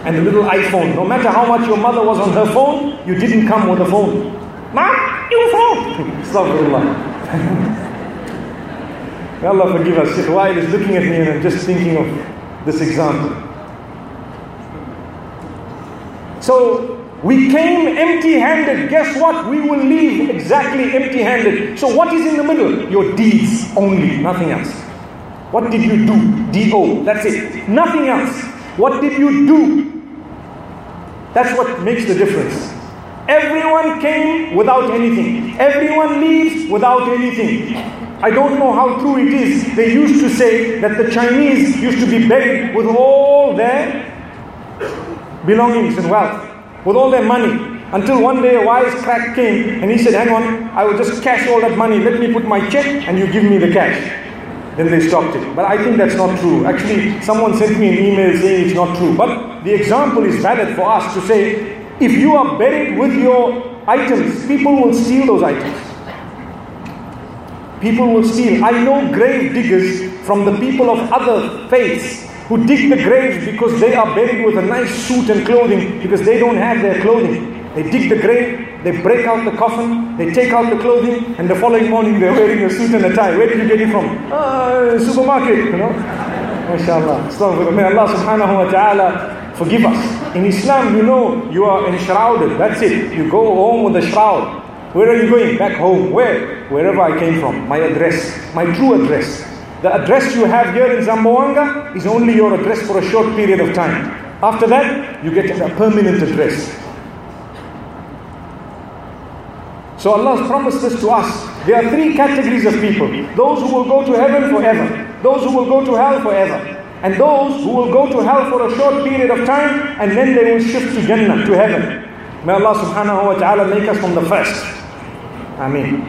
and a little iPhone. No matter how much your mother was on her phone, you didn't come with a phone. Mom, your phone. Astaghfirullah. May Allah forgive us. Wail is looking at me and I'm just thinking of this example. So we came empty handed. Guess what? We will leave exactly empty handed. So, what is in the middle? Your deeds only, nothing else. What did you do? D O. That's it. Nothing else. What did you do? That's what makes the difference. Everyone came without anything. Everyone leaves without anything. I don't know how true it is. They used to say that the Chinese used to be buried with all their belongings and wealth with all their money. Until one day a wise crack came and he said, Hang on, I will just cash all that money. Let me put my check and you give me the cash. Then they stopped it. But I think that's not true. Actually, someone sent me an email saying it's not true. But the example is valid for us to say if you are buried with your items, people will steal those items. People will steal. I know grave diggers from the people of other faiths who dig the graves because they are buried with a nice suit and clothing because they don't have their clothing. They dig the grave, they break out the coffin, they take out the clothing, and the following morning they're wearing a suit and a tie. Where did you get it from? Uh, supermarket, you know. MashaAllah. May Allah subhanahu wa ta'ala forgive us. In Islam, you know you are enshrouded. That's it. You go home with a shroud. Where are you going? Back home. Where? Wherever I came from. My address. My true address. The address you have here in Zamboanga is only your address for a short period of time. After that, you get a permanent address. So Allah has promised this to us. There are three categories of people those who will go to heaven forever, those who will go to hell forever, and those who will go to hell for a short period of time and then they will shift to Jannah, to heaven. May Allah subhanahu wa ta'ala make us from the first. Ameen.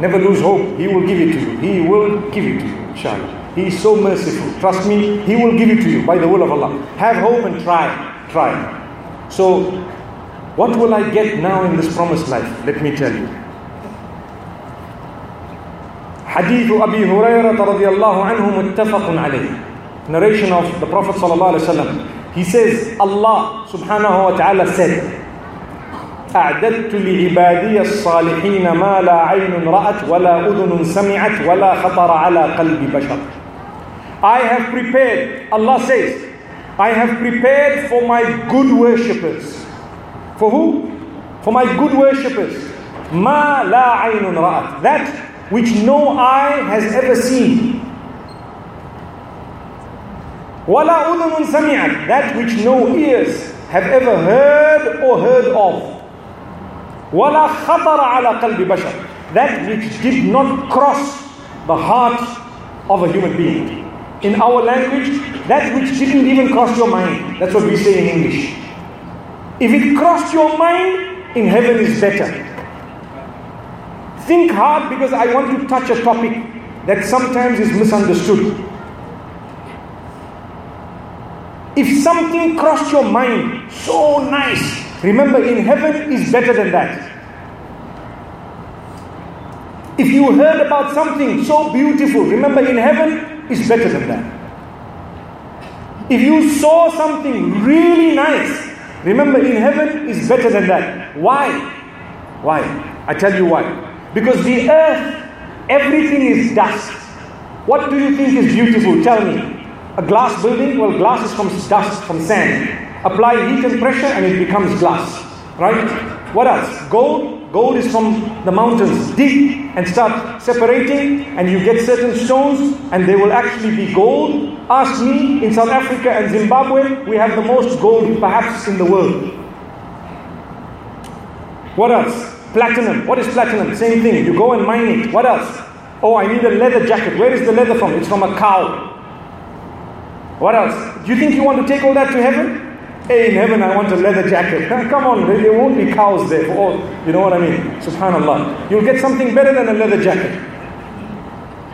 Never lose hope. He will give it to you. He will give it to you, inshallah. He is so merciful. Trust me, He will give it to you by the will of Allah. Have hope and try. Try. So, what will I get now in this promised life? Let me tell you. حديث أبي هريرة رضي الله عنه متفق عليه narration of the Prophet صلى الله عليه وسلم he says Allah subhanahu wa ta'ala said أعددت لعبادي الصالحين ما لا عين رأت ولا أذن سمعت ولا خطر على قلب بشر I have prepared, Allah says, I have prepared for my good worshippers. For who? For my good worshippers. Ma la aynun ra'at. That which no eye has ever seen. Wala udhunun sami'at. That which no ears have ever heard or heard of. وَلَا خَطَرَ عَلَى قَلْبِ بَشَرٍ That which did not cross the heart of a human being. In our language, that which didn't even cross your mind. That's what we say in English. If it crossed your mind, in heaven is better. Think hard because I want to touch a topic that sometimes is misunderstood. If something crossed your mind, so nice, Remember, in heaven is better than that. If you heard about something so beautiful, remember, in heaven is better than that. If you saw something really nice, remember, in heaven is better than that. Why? Why? I tell you why. Because the earth, everything is dust. What do you think is beautiful? Tell me. A glass building? Well, glass is from dust, from sand. Apply heat and pressure and it becomes glass. Right? What else? Gold. Gold is from the mountains. deep and start separating, and you get certain stones, and they will actually be gold. Ask me, in South Africa and Zimbabwe, we have the most gold perhaps in the world. What else? Platinum. What is platinum? Same thing. You go and mine it. What else? Oh, I need a leather jacket. Where is the leather from? It's from a cow. What else? Do you think you want to take all that to heaven? Hey, in heaven, I want a leather jacket. Come on, there won't be cows there for all. You know what I mean? Subhanallah. You'll get something better than a leather jacket.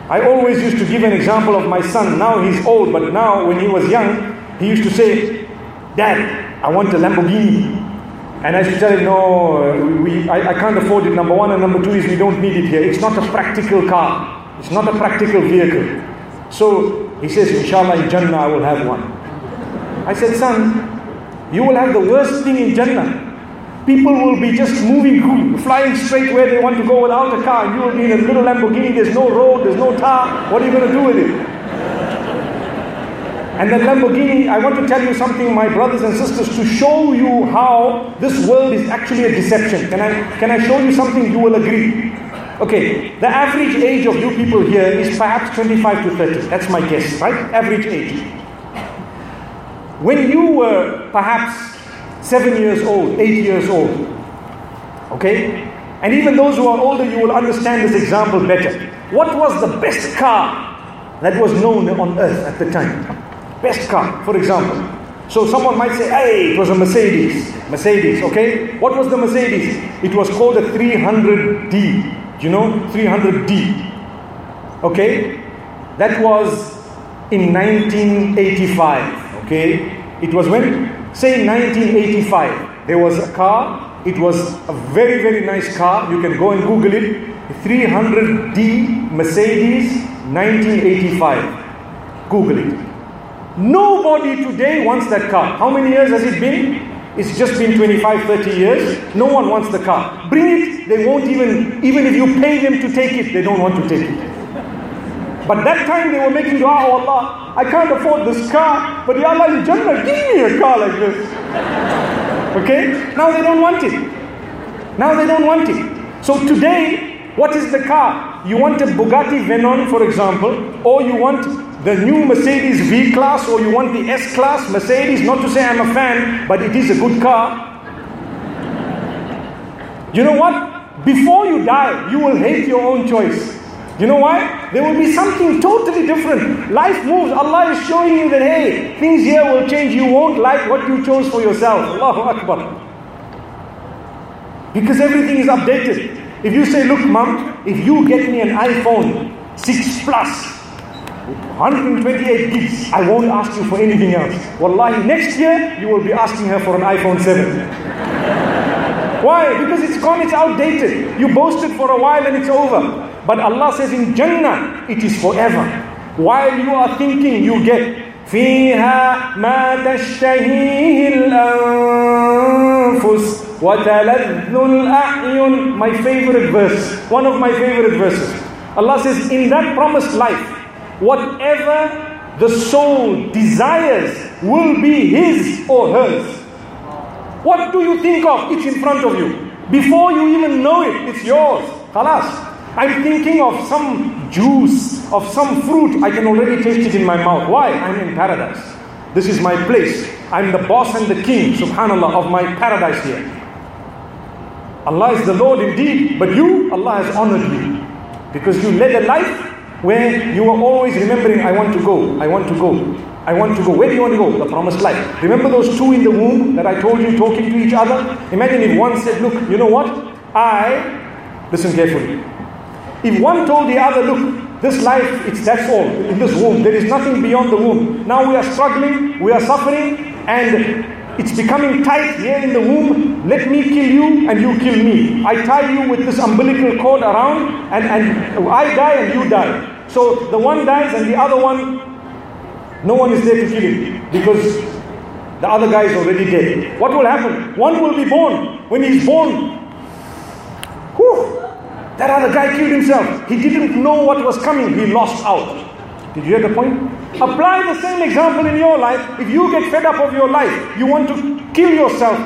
I always used to give an example of my son. Now he's old, but now when he was young, he used to say, Dad, I want a Lamborghini. And I used to tell him, No, we, I, I can't afford it. Number one, and number two is we don't need it here. It's not a practical car, it's not a practical vehicle. So he says, Inshallah, in Jannah, I will have one. I said, Son, You will have the worst thing in Jannah. People will be just moving, flying straight where they want to go without a car. You will be in a little Lamborghini, there's no road, there's no tar. What are you going to do with it? And that Lamborghini, I want to tell you something, my brothers and sisters, to show you how this world is actually a deception. Can I, can I show you something you will agree? Okay, the average age of you people here is perhaps 25 to 30. That's my guess, right? Average age. When you were perhaps seven years old, eight years old. Okay? And even those who are older, you will understand this example better. What was the best car that was known on earth at the time? Best car, for example. So someone might say, hey, it was a Mercedes. Mercedes, okay? What was the Mercedes? It was called a 300D. You know? 300D. Okay? That was in 1985. Okay? It was when? Say 1985, there was a car, it was a very, very nice car. You can go and Google it 300D Mercedes 1985. Google it. Nobody today wants that car. How many years has it been? It's just been 25, 30 years. No one wants the car. Bring it, they won't even, even if you pay them to take it, they don't want to take it. But that time they were making dua, oh Allah, I can't afford this car, but Ya Allah in Jannah, give me a car like this. Okay? Now they don't want it. Now they don't want it. So today, what is the car? You want a Bugatti Veyron, for example, or you want the new Mercedes V Class, or you want the S Class Mercedes. Not to say I'm a fan, but it is a good car. You know what? Before you die, you will hate your own choice. You know why? There will be something totally different. Life moves. Allah is showing you that, hey, things here will change. You won't like what you chose for yourself. Allahu Akbar. Because everything is updated. If you say, look, mom, if you get me an iPhone 6 Plus, 128 gigs, I won't ask you for anything else. Wallahi, next year you will be asking her for an iPhone 7. Why? Because it's gone, it's outdated. You boasted for a while and it's over. But Allah says in Jannah, it is forever. While you are thinking, you get فيها ما تشتهيه الأنفس وتلذ الأعين My favorite verse, one of my favorite verses. Allah says, in that promised life, whatever the soul desires will be his or hers. What do you think of? It's in front of you. Before you even know it, it's yours. Khalas. I'm thinking of some juice, of some fruit. I can already taste it in my mouth. Why? I'm in paradise. This is my place. I'm the boss and the king, subhanAllah, of my paradise here. Allah is the Lord indeed, but you, Allah has honored you. Because you led a life where you are always remembering, I want to go, I want to go, I want to go. Where do you want to go? The promised life. Remember those two in the womb that I told you talking to each other? Imagine if one said, Look, you know what? I, listen carefully, if one told the other, look, this life, it's that's all in this womb. There is nothing beyond the womb. Now we are struggling, we are suffering, and it's becoming tight here in the womb. Let me kill you and you kill me. I tie you with this umbilical cord around, and, and I die and you die. So the one dies and the other one, no one is there to kill him because the other guy is already dead. What will happen? One will be born. When he's born, whew, that other guy killed himself. He didn't know what was coming. He lost out. Did you get the point? Apply the same example in your life. If you get fed up of your life, you want to kill yourself,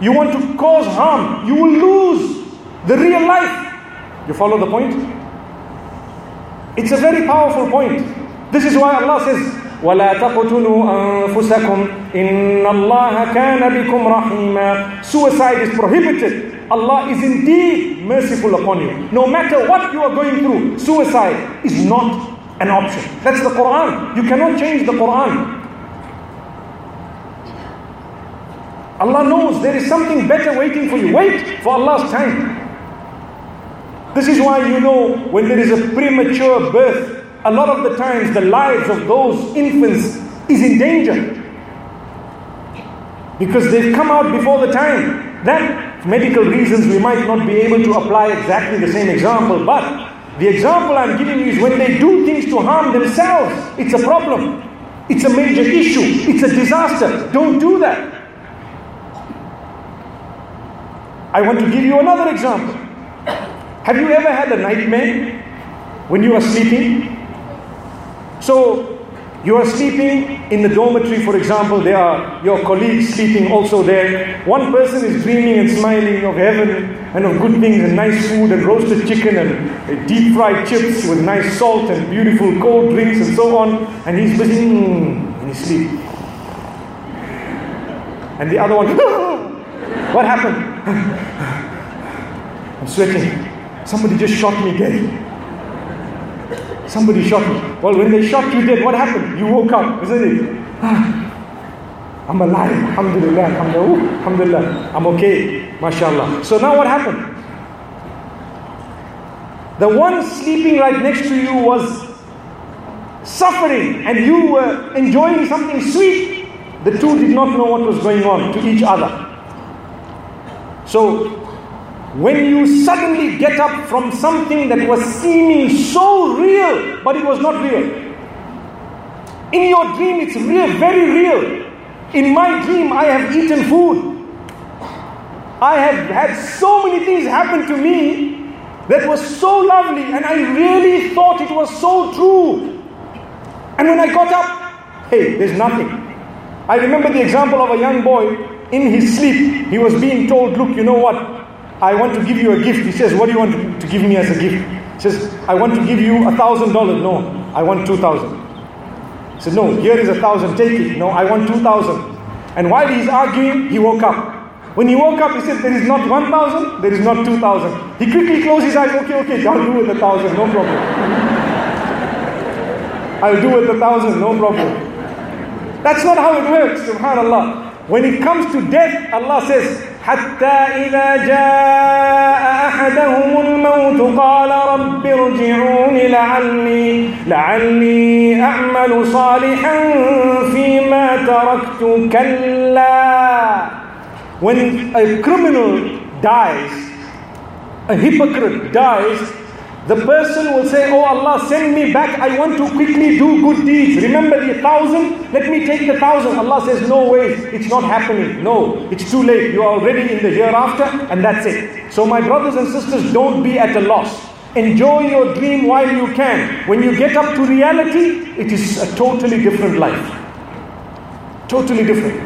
you want to cause harm, you will lose the real life. You follow the point? It's a very powerful point. This is why Allah says, ولا تقتلوا أنفسكم إن الله كان بكم رحيما Suicide is prohibited Allah is indeed merciful upon you. No matter what you are going through, suicide is not an option. That's the Quran. You cannot change the Quran. Allah knows there is something better waiting for you. Wait for Allah's time. This is why you know when there is a premature birth, a lot of the times the lives of those infants is in danger. Because they've come out before the time. For medical reasons, we might not be able to apply exactly the same example, but the example I'm giving you is when they do things to harm themselves, it's a problem. It's a major issue. It's a disaster. Don't do that. I want to give you another example. Have you ever had a nightmare when you were sleeping? So, you are sleeping in the dormitory, for example, there are your colleagues sleeping also there. One person is dreaming and smiling of heaven and of good things and nice food and roasted chicken and deep fried chips with nice salt and beautiful cold drinks and so on. And he's busy mm, in his sleep. And the other one, what happened? I'm sweating. Somebody just shot me, Gary. Somebody shot me. Well, when they shot you dead, what happened? You woke up, isn't it? Ah, I'm alive. Alhamdulillah, alhamdulillah, alhamdulillah. I'm okay. MashaAllah. So now what happened? The one sleeping right next to you was suffering and you were enjoying something sweet. The two did not know what was going on to each other. So when you suddenly get up from something that was seeming so real, but it was not real. In your dream, it's real, very real. In my dream, I have eaten food. I have had so many things happen to me that was so lovely, and I really thought it was so true. And when I got up, hey, there's nothing. I remember the example of a young boy in his sleep. He was being told, Look, you know what? I want to give you a gift. He says, What do you want to give me as a gift? He says, I want to give you a thousand dollars. No, I want two thousand. He said, No, here is a thousand, take it. No, I want two thousand. And while he's arguing, he woke up. When he woke up, he said, There is not one thousand, there is not two thousand. He quickly closed his eyes, okay, okay, I'll do with a thousand, no problem. I'll do with a thousand, no problem. That's not how it works, subhanAllah. When it comes to death, Allah says, حتى إذا جاء أحدهم الموت قال رب ارجعون لعلي لعلي أعمل صالحا فيما تركت. كلا. When a criminal dies, a hypocrite dies, the person will say, Oh Allah, send me back. I want to quickly do good deeds. Remember the thousand? Let me take the thousand. Allah says, No way, it's not happening. No, it's too late. You are already in the hereafter, and that's it. So, my brothers and sisters, don't be at a loss. Enjoy your dream while you can. When you get up to reality, it is a totally different life. Totally different.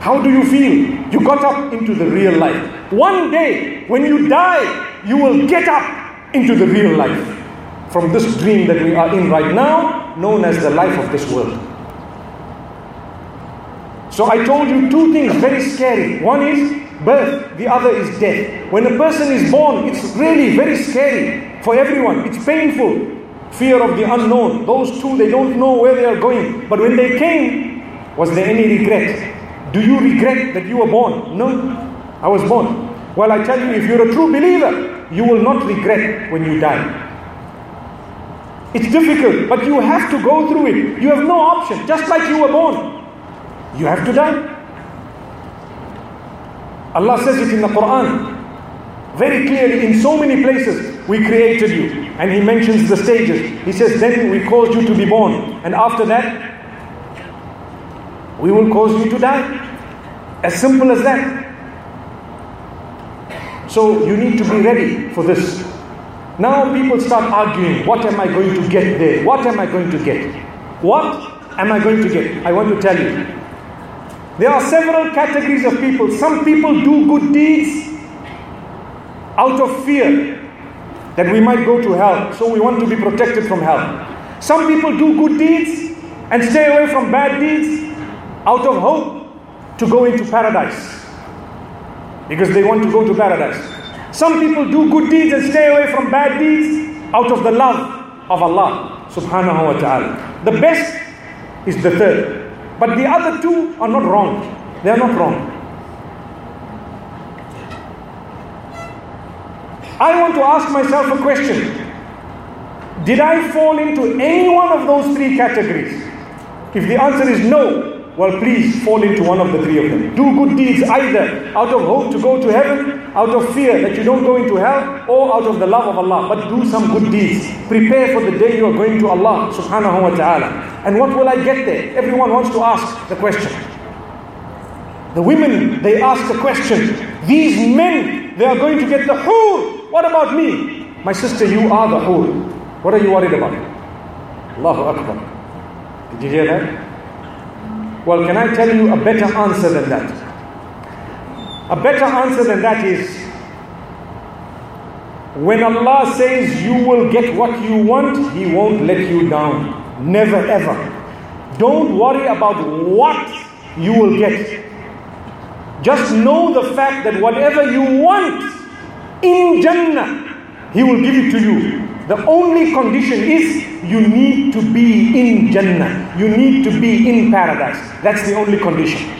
How do you feel? You got up into the real life. One day, when you die, you will get up into the real life from this dream that we are in right now, known as the life of this world. So I told you two things very scary. One is birth, the other is death. When a person is born, it's really very scary for everyone. It's painful. Fear of the unknown. Those two, they don't know where they are going. But when they came, was there any regret? Do you regret that you were born? No, I was born. Well, I tell you, if you're a true believer, you will not regret when you die. It's difficult, but you have to go through it. You have no option. Just like you were born, you have to die. Allah says it in the Quran very clearly in so many places. We created you. And He mentions the stages. He says, Then we caused you to be born. And after that, we will cause you to die. As simple as that. So you need to be ready for this. Now people start arguing, what am I going to get there? What am I going to get? What am I going to get? I want to tell you. There are several categories of people. Some people do good deeds out of fear that we might go to hell. So we want to be protected from hell. Some people do good deeds and stay away from bad deeds out of hope to go into paradise because they want to go to paradise. Some people do good deeds and stay away from bad deeds out of the love of Allah subhanahu wa ta'ala. The best is the third. But the other two are not wrong. They are not wrong. I want to ask myself a question. Did I fall into any one of those three categories? If the answer is no, well, please fall into one of the three of them. Do good deeds either out of hope to go to heaven, out of fear that you don't go into hell, or out of the love of Allah. But do some good deeds. Prepare for the day you are going to Allah subhanahu wa ta'ala. And what will I get there? Everyone wants to ask the question. The women, they ask the question. These men they are going to get the hur. What about me? My sister, you are the hur. What are you worried about? Allahu Akbar. Did you hear that? Well, can I tell you a better answer than that? A better answer than that is when Allah says you will get what you want, He won't let you down. Never ever. Don't worry about what you will get. Just know the fact that whatever you want in Jannah, He will give it to you. The only condition is you need to be in Jannah. You need to be in paradise. That's the only condition.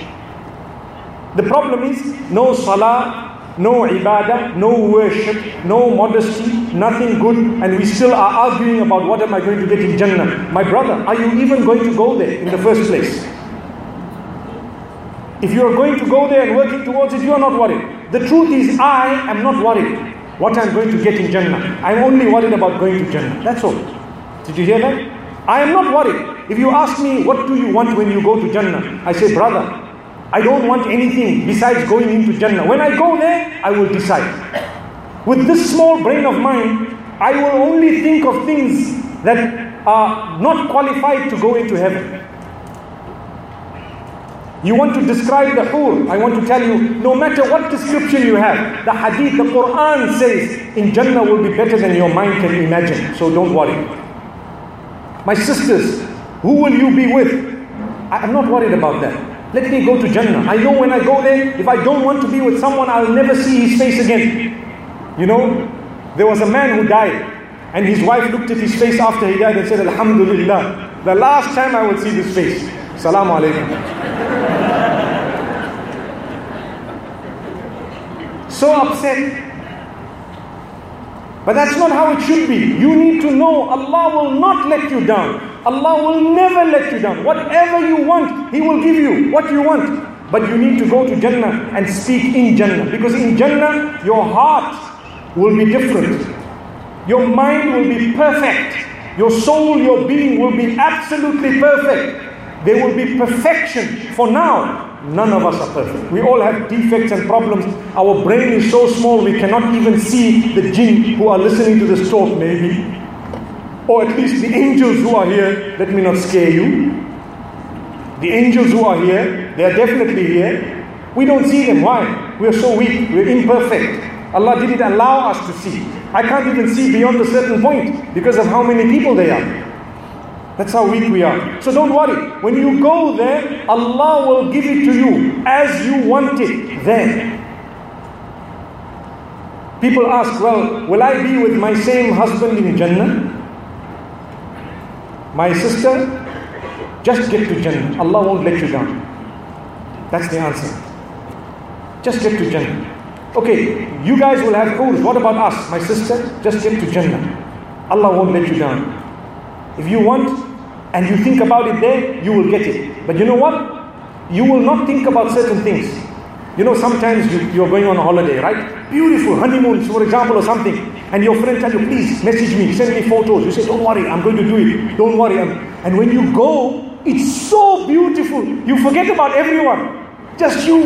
The problem is no salah, no ibadah, no worship, no modesty, nothing good, and we still are arguing about what am I going to get in Jannah. My brother, are you even going to go there in the first place? If you are going to go there and working towards it, you are not worried. The truth is, I am not worried what I'm going to get in Jannah. I'm only worried about going to Jannah. That's all. Did you hear that? I am not worried. If you ask me, what do you want when you go to Jannah? I say, brother, I don't want anything besides going into Jannah. When I go there, I will decide. With this small brain of mine, I will only think of things that are not qualified to go into heaven. You want to describe the hur. I want to tell you, no matter what description you have, the hadith, the Quran says, in Jannah will be better than your mind can imagine. So don't worry. My sisters, who will you be with? I'm not worried about that. Let me go to Jannah. I know when I go there, if I don't want to be with someone, I'll never see his face again. You know, there was a man who died, and his wife looked at his face after he died and said, Alhamdulillah, the last time I will see this face. Salamu alaikum. so upset. But that's not how it should be. You need to know Allah will not let you down. Allah will never let you down. Whatever you want, He will give you what you want. But you need to go to Jannah and speak in Jannah. Because in Jannah, your heart will be different. Your mind will be perfect. Your soul, your being will be absolutely perfect. There will be perfection. For now, None of us are perfect. We all have defects and problems. Our brain is so small we cannot even see the jinn who are listening to this talk, maybe. Or at least the angels who are here. Let me not scare you. The angels who are here, they are definitely here. We don't see them. Why? We are so weak. We're imperfect. Allah didn't allow us to see. I can't even see beyond a certain point because of how many people they are. That's how weak we are. So don't worry. When you go there, Allah will give it to you as you want it then. People ask, well, will I be with my same husband in Jannah? My sister, just get to Jannah. Allah won't let you down. That's the answer. Just get to Jannah. Okay, you guys will have hurs. What about us? My sister, just get to Jannah. Allah won't let you down. If you want and you think about it there, you will get it. But you know what? You will not think about certain things. You know, sometimes you, you're going on a holiday, right? Beautiful honeymoons, for example, or something. And your friend tells you, please message me, send me photos. You say, don't worry, I'm going to do it. Don't worry. And when you go, it's so beautiful. You forget about everyone. Just you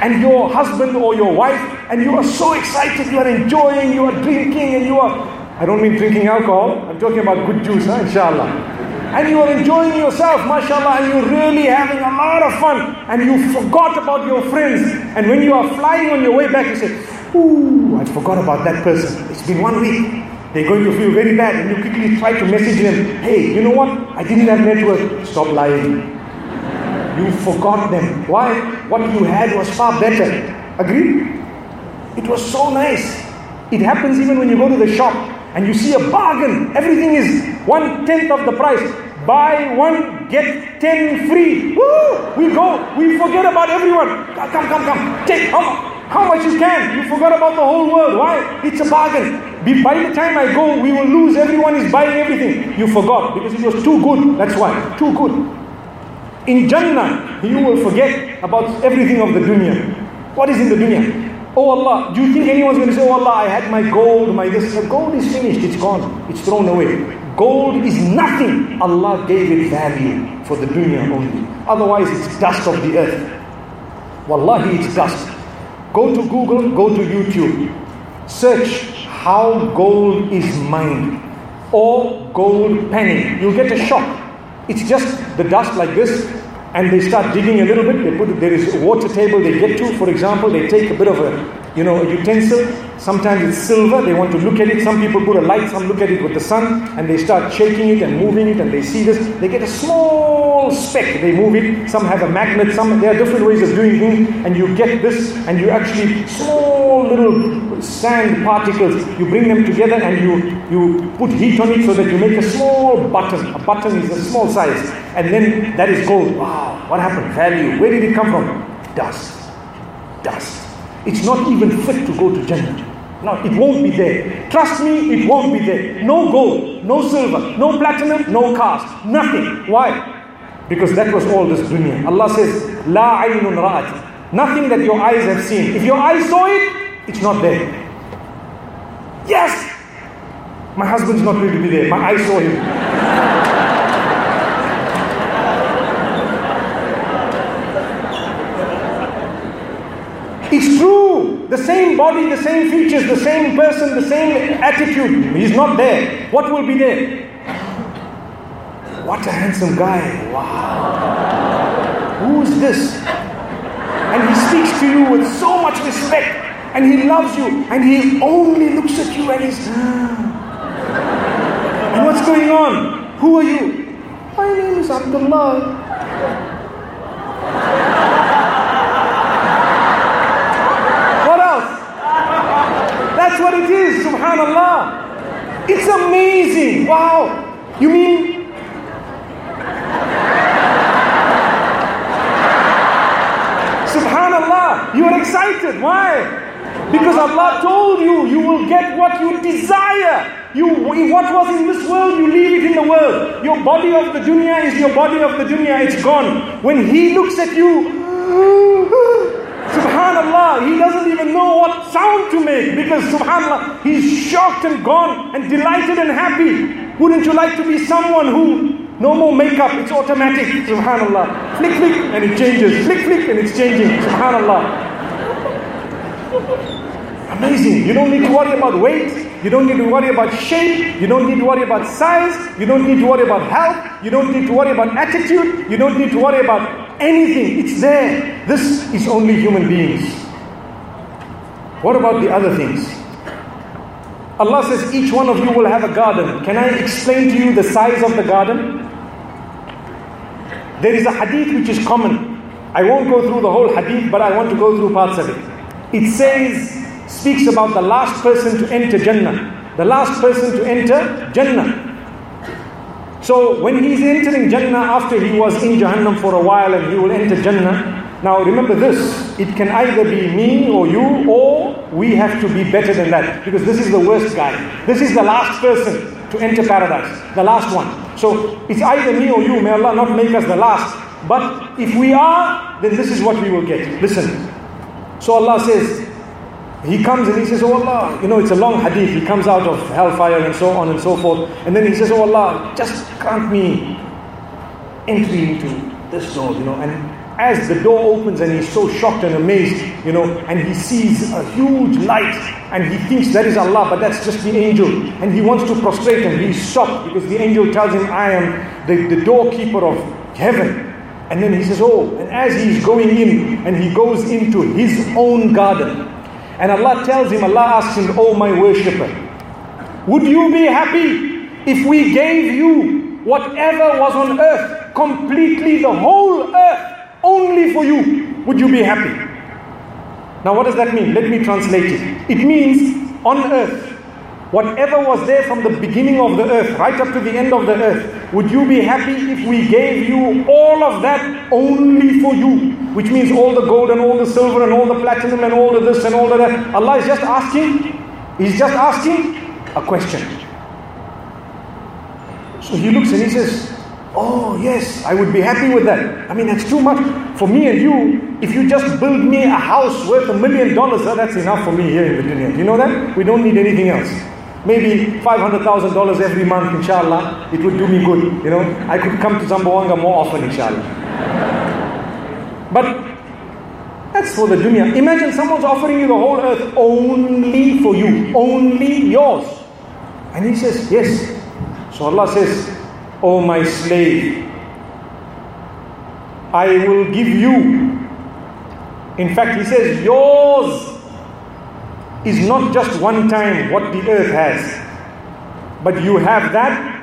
and your husband or your wife. And you are so excited. You are enjoying, you are drinking, and you are. I don't mean drinking alcohol. I'm talking about good juice, huh? inshallah and you are enjoying yourself, mashallah, and you're really having a lot of fun, and you forgot about your friends. And when you are flying on your way back, you say, Ooh, I forgot about that person. It's been one week. They're going to feel very bad, and you quickly try to message them, Hey, you know what? I didn't have network. Stop lying. You forgot them. Why? What you had was far better. Agree? It was so nice. It happens even when you go to the shop and you see a bargain. Everything is one tenth of the price. Buy one, get ten free. Woo! We go, we forget about everyone. Come, come, come. Take how, how much you can. You forgot about the whole world. Why? It's a bargain. By the time I go, we will lose. Everyone is buying everything. You forgot because it was too good. That's why. Too good. In Jannah, you will forget about everything of the dunya. What is in the dunya? Oh Allah, do you think anyone's going to say, Oh Allah, I had my gold, my this? Gold is finished, it's gone, it's thrown away. Gold is nothing. Allah gave it value for the dunya only. Otherwise, it's dust of the earth. Wallahi, it's dust. Go to Google, go to YouTube. Search how gold is mined or gold panning. You'll get a shock. It's just the dust like this, and they start digging a little bit. They put there is a water table they get to. For example, they take a bit of a you know, a utensil. Sometimes it's silver, they want to look at it. Some people put a light, some look at it with the sun, and they start shaking it and moving it, and they see this. They get a small speck, they move it. Some have a magnet, some, there are different ways of doing things, and you get this, and you actually, small little sand particles, you bring them together and you, you put heat on it so that you make a small button. A button is a small size, and then that is gold. Wow, what happened? Value. Where did it come from? Dust. Dust. It's not even fit to go to Jannah. No, it won't be there. Trust me, it won't be there. No gold, no silver, no platinum, no cars, nothing. Why? Because that was all this dunya. Allah says, La aynun ra'at. Nothing that your eyes have seen. If your eyes saw it, it's not there. Yes! My husband's not going to be there. My eyes saw him. It's true. The same body, the same features, the same person, the same attitude. He's not there. What will be there? What a handsome guy. Wow. Who is this? And he speaks to you with so much respect. And he loves you. And he only looks at you and he's. Ah. And what's going on? Who are you? My name is Abdullah. What else? That's what it is, subhanallah. It's amazing. Wow. You mean Subhanallah, you are excited. Why? Because Allah told you, you will get what you desire. You, what was in this world, you leave it in the world. Your body of the dunya is your body of the dunya, it's gone. When He looks at you, Subhanallah, he doesn't even know what sound to make because Subhanallah, he's shocked and gone and delighted and happy. Wouldn't you like to be someone who no more makeup, it's automatic, Subhanallah. Flick, flick, and it changes. Flick, flick, and it's changing. Subhanallah. Amazing. You don't need to worry about weight. You don't need to worry about shape. You don't need to worry about size. You don't need to worry about health. You don't need to worry about attitude. You don't need to worry about anything. It's there. This is only human beings. What about the other things? Allah says each one of you will have a garden. Can I explain to you the size of the garden? There is a hadith which is common. I won't go through the whole hadith, but I want to go through parts of it. It says, speaks about the last person to enter Jannah. The last person to enter Jannah. So when he's entering Jannah after he was in Jahannam for a while and he will enter Jannah. Now remember this, it can either be me or you or we have to be better than that because this is the worst guy. This is the last person to enter paradise, the last one. So it's either me or you, may Allah not make us the last. But if we are, then this is what we will get. Listen. So Allah says, he comes and he says, Oh Allah, you know, it's a long hadith. He comes out of hellfire and so on and so forth. And then he says, Oh Allah, just grant me entry into this door, you know. And as the door opens and he's so shocked and amazed, you know, and he sees a huge light and he thinks that is Allah, but that's just the angel. And he wants to prostrate him. He's shocked because the angel tells him, I am the, the doorkeeper of heaven. And then he says, Oh, and as he's going in and he goes into his own garden, and Allah tells him, Allah asks him, Oh my worshipper, would you be happy if we gave you whatever was on earth, completely the whole earth, only for you? Would you be happy? Now, what does that mean? Let me translate it. It means on earth, whatever was there from the beginning of the earth, right up to the end of the earth, would you be happy if we gave you all of that only for you? Which means all the gold and all the silver and all the platinum and all of this and all the that. Allah is just asking, He's just asking a question. So he looks and he says, Oh, yes, I would be happy with that. I mean, that's too much. For me and you, if you just build me a house worth a million dollars, that's enough for me here in the dunya. You know that? We don't need anything else. Maybe $500,000 every month, inshallah, it would do me good. You know, I could come to Zamboanga more often, inshallah. But That's for the dunya. Imagine someone's offering you the whole earth only for you, only yours. And he says, Yes. So Allah says, Oh my slave, I will give you. In fact, He says, Yours is not just one time what the earth has, but you have that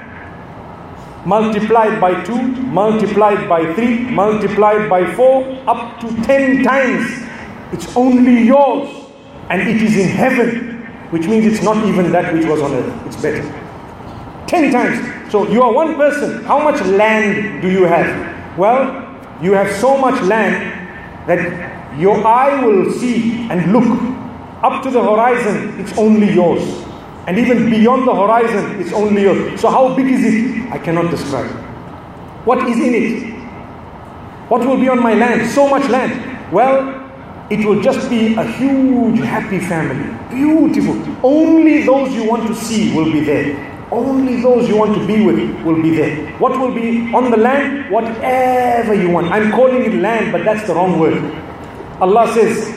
multiplied by 2, multiplied by 3, multiplied by 4, up to 10 times. It's only yours and it is in heaven, which means it's not even that which was on earth. It's better. 10 times. So you are one person. How much land do you have? Well, you have so much land that your eye will see and look up to the horizon, it's only yours. And even beyond the horizon, it's only yours. So, how big is it? I cannot describe. What is in it? What will be on my land? So much land. Well, it will just be a huge, happy family. Beautiful. Only those you want to see will be there. Only those you want to be with will be there. What will be on the land? Whatever you want. I'm calling it land, but that's the wrong word. Allah says,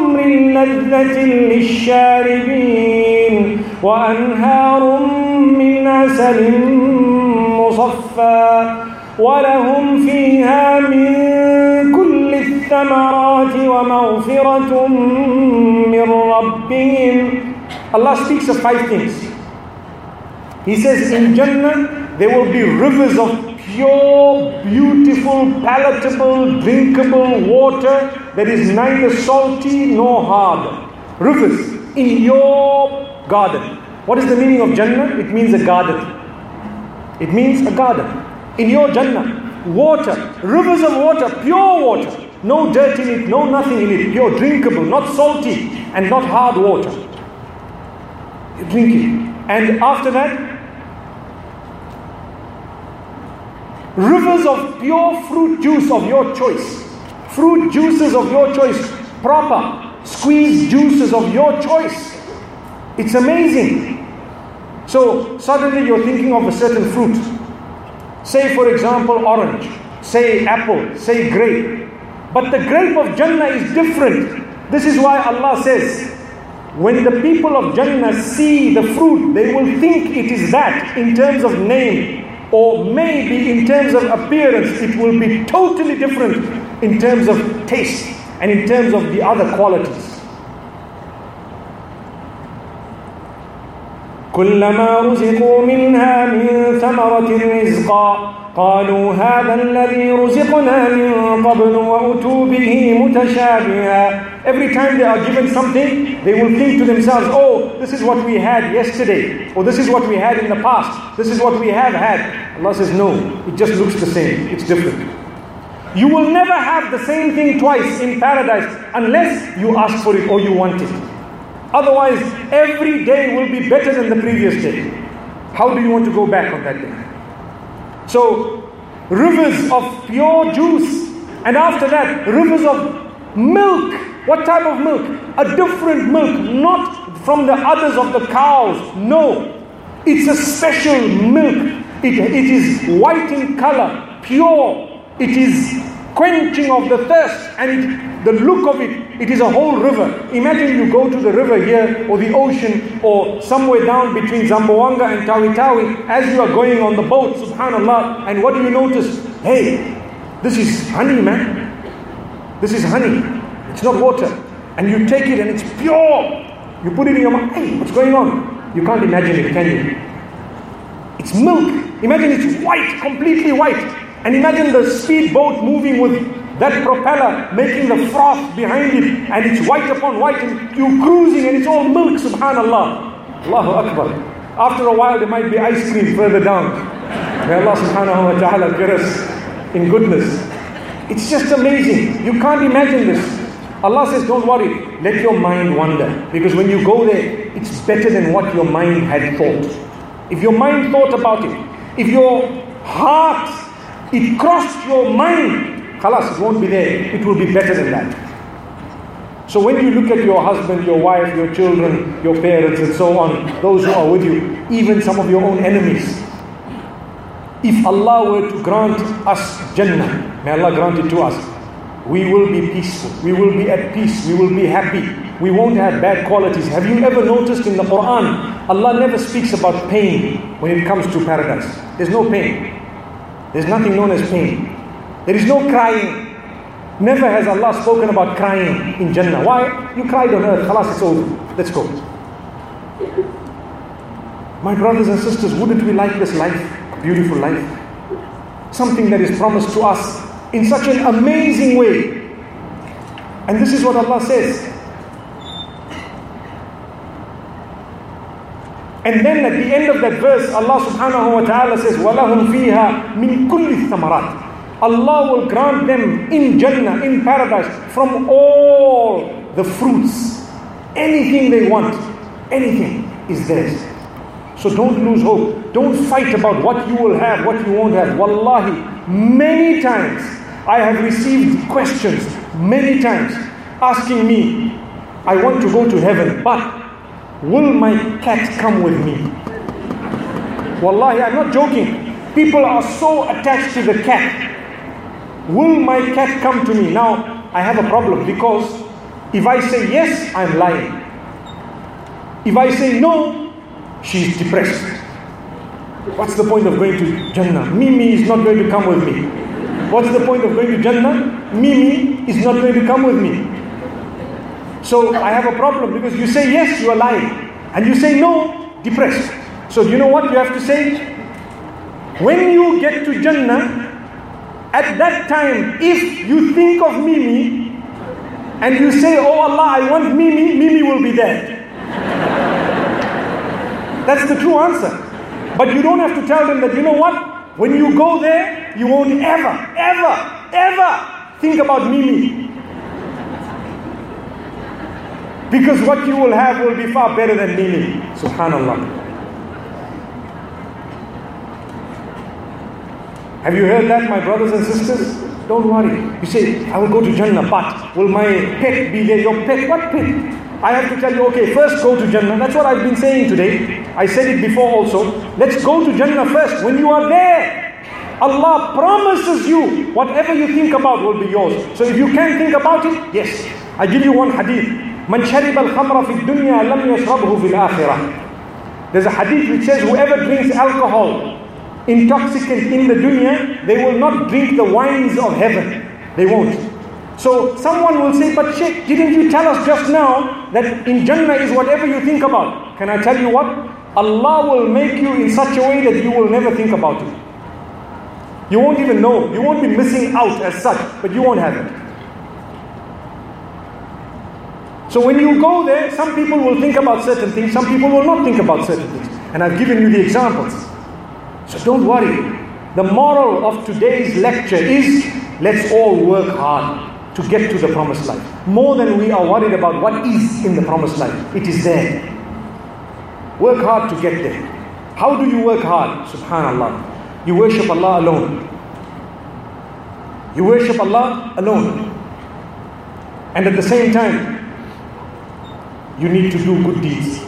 لذة للشاربين وأنهار من عسل مصفى ولهم فيها من كل الثمرات ومغفرة من ربهم Allah speaks of five things. He says in Jannah there will be rivers of pure, beautiful, palatable, drinkable water that is neither salty nor hard. Rivers in your garden. What is the meaning of Jannah? It means a garden. It means a garden. In your Jannah, water, rivers of water, pure water. No dirt in it, no nothing in it. Pure, drinkable, not salty and not hard water. You drink it. And after that, rivers of pure fruit juice of your choice. Fruit juices of your choice. Proper, squeezed juices of your choice. It's amazing. So suddenly you're thinking of a certain fruit. Say, for example, orange. Say, apple. Say, grape. But the grape of Jannah is different. This is why Allah says, when the people of Jannah see the fruit, they will think it is that in terms of name, or maybe in terms of appearance, it will be totally different in terms of taste and in terms of the other qualities. كلما رزقوا منها من ثمرة رزقا قالوا هذا الذي رزقنا من قبل وأتوا به متشابها Every time they are given something, they will think to themselves, oh, this is what we had yesterday, or this is what we had in the past, this is what we have had. Allah says, no, it just looks the same, it's different. You will never have the same thing twice in paradise unless you ask for it or you want it. Otherwise, every day will be better than the previous day. How do you want to go back on that day? So, rivers of pure juice, and after that, rivers of milk. What type of milk? A different milk, not from the others of the cows. No, it's a special milk. It, it is white in color, pure. It is quenching of the thirst, and it, the look of it, it is a whole river. Imagine you go to the river here, or the ocean, or somewhere down between Zamboanga and Tawi Tawi, as you are going on the boat, subhanAllah, and what do you notice? Hey, this is honey, man. This is honey. It's not water. And you take it and it's pure. You put it in your mouth. Hey, what's going on? You can't imagine it, can you? It's milk. Imagine it's white, completely white. And imagine the speedboat moving with that propeller making the froth behind it and it's white upon white and you're cruising and it's all milk, subhanallah. Allahu Akbar. After a while there might be ice cream further down. May Allah subhanahu wa ta'ala get us in goodness. It's just amazing. You can't imagine this. Allah says, don't worry. let your mind wander. Because when you go there, it's better than what your mind had thought. If your mind thought about it, if your heart, it crossed your mind, khalas, it won't be there. It will be better than that. So when you look at your husband, your wife, your children, your parents, and so on, those who are with you, even some of your own enemies, if Allah were to grant us Jannah, may Allah grant it to us, we will be peaceful, we will be at peace, we will be happy, we won't have bad qualities. Have you ever noticed in the Quran, Allah never speaks about pain when it comes to paradise? There's no pain. There's nothing known as pain. There is no crying. Never has Allah spoken about crying in Jannah. Why? You cried on earth, khalas, it's over. Let's go. My brothers and sisters, wouldn't we like this life? Beautiful life. Something that is promised to us in such an amazing way. And this is what Allah says. And then at the end of that verse, Allah subhanahu wa ta'ala says, وَلَهُمْ فِيهَا مِن كُلِّ الثَّمَرَاتِ Allah will grant them in Jannah, in paradise, from all the fruits. Anything they want, anything is theirs. So don't lose hope. Don't fight about what you will have, what you won't have. Wallahi, many times I have received questions, many times, asking me, I want to go to heaven, but will my cat come with me? Wallahi, I'm not joking. People are so attached to the cat Will my cat come to me? Now, I have a problem because if I say yes, I'm lying. If I say no, she's depressed. What's the point of going to Jannah? Mimi is not going to come with me. What's the point of going to Jannah? Mimi is not going to come with me. So I have a problem because you say yes, you are lying. And you say no, depressed. So you know what you have to say? When you get to Jannah, at that time, if you think of Mimi and you say, Oh Allah, I want Mimi, Mimi will be there. That's the true answer. But you don't have to tell them that, you know what? When you go there, you won't ever, ever, ever think about Mimi. Because what you will have will be far better than Mimi. Subhanallah. Have you heard that, my brothers and sisters? Don't worry. You say, I will go to Jannah, but will my pet be there? Your pet? What pet? I have to tell you, okay, first go to Jannah. That's what I've been saying today. I said it before also. Let's go to Jannah first. When you are there, Allah promises you whatever you think about will be yours. So if you can think about it, yes. I give you one hadith. Man sharibal khamra fi dunya lam yashrabhu fil akhirah. There's a hadith which says whoever drinks alcohol, intoxicant in the dunya, they will not drink the wines of heaven. They won't. So someone will say, but Sheikh, didn't you tell us just now that in Jannah is whatever you think about? Can I tell you what? Allah will make you in such a way that you will never think about it. You won't even know. You won't be missing out as such, but you won't have it. So when you go there, some people will think about certain things, some people will not think about certain things. And I've given you the examples. So don't worry. The moral of today's lecture is let's all work hard to get to the promised life. More than we are worried about what is in the promised life, it is there. Work hard to get there. How do you work hard? Subhanallah. You worship Allah alone. You worship Allah alone. And at the same time, you need to do good deeds.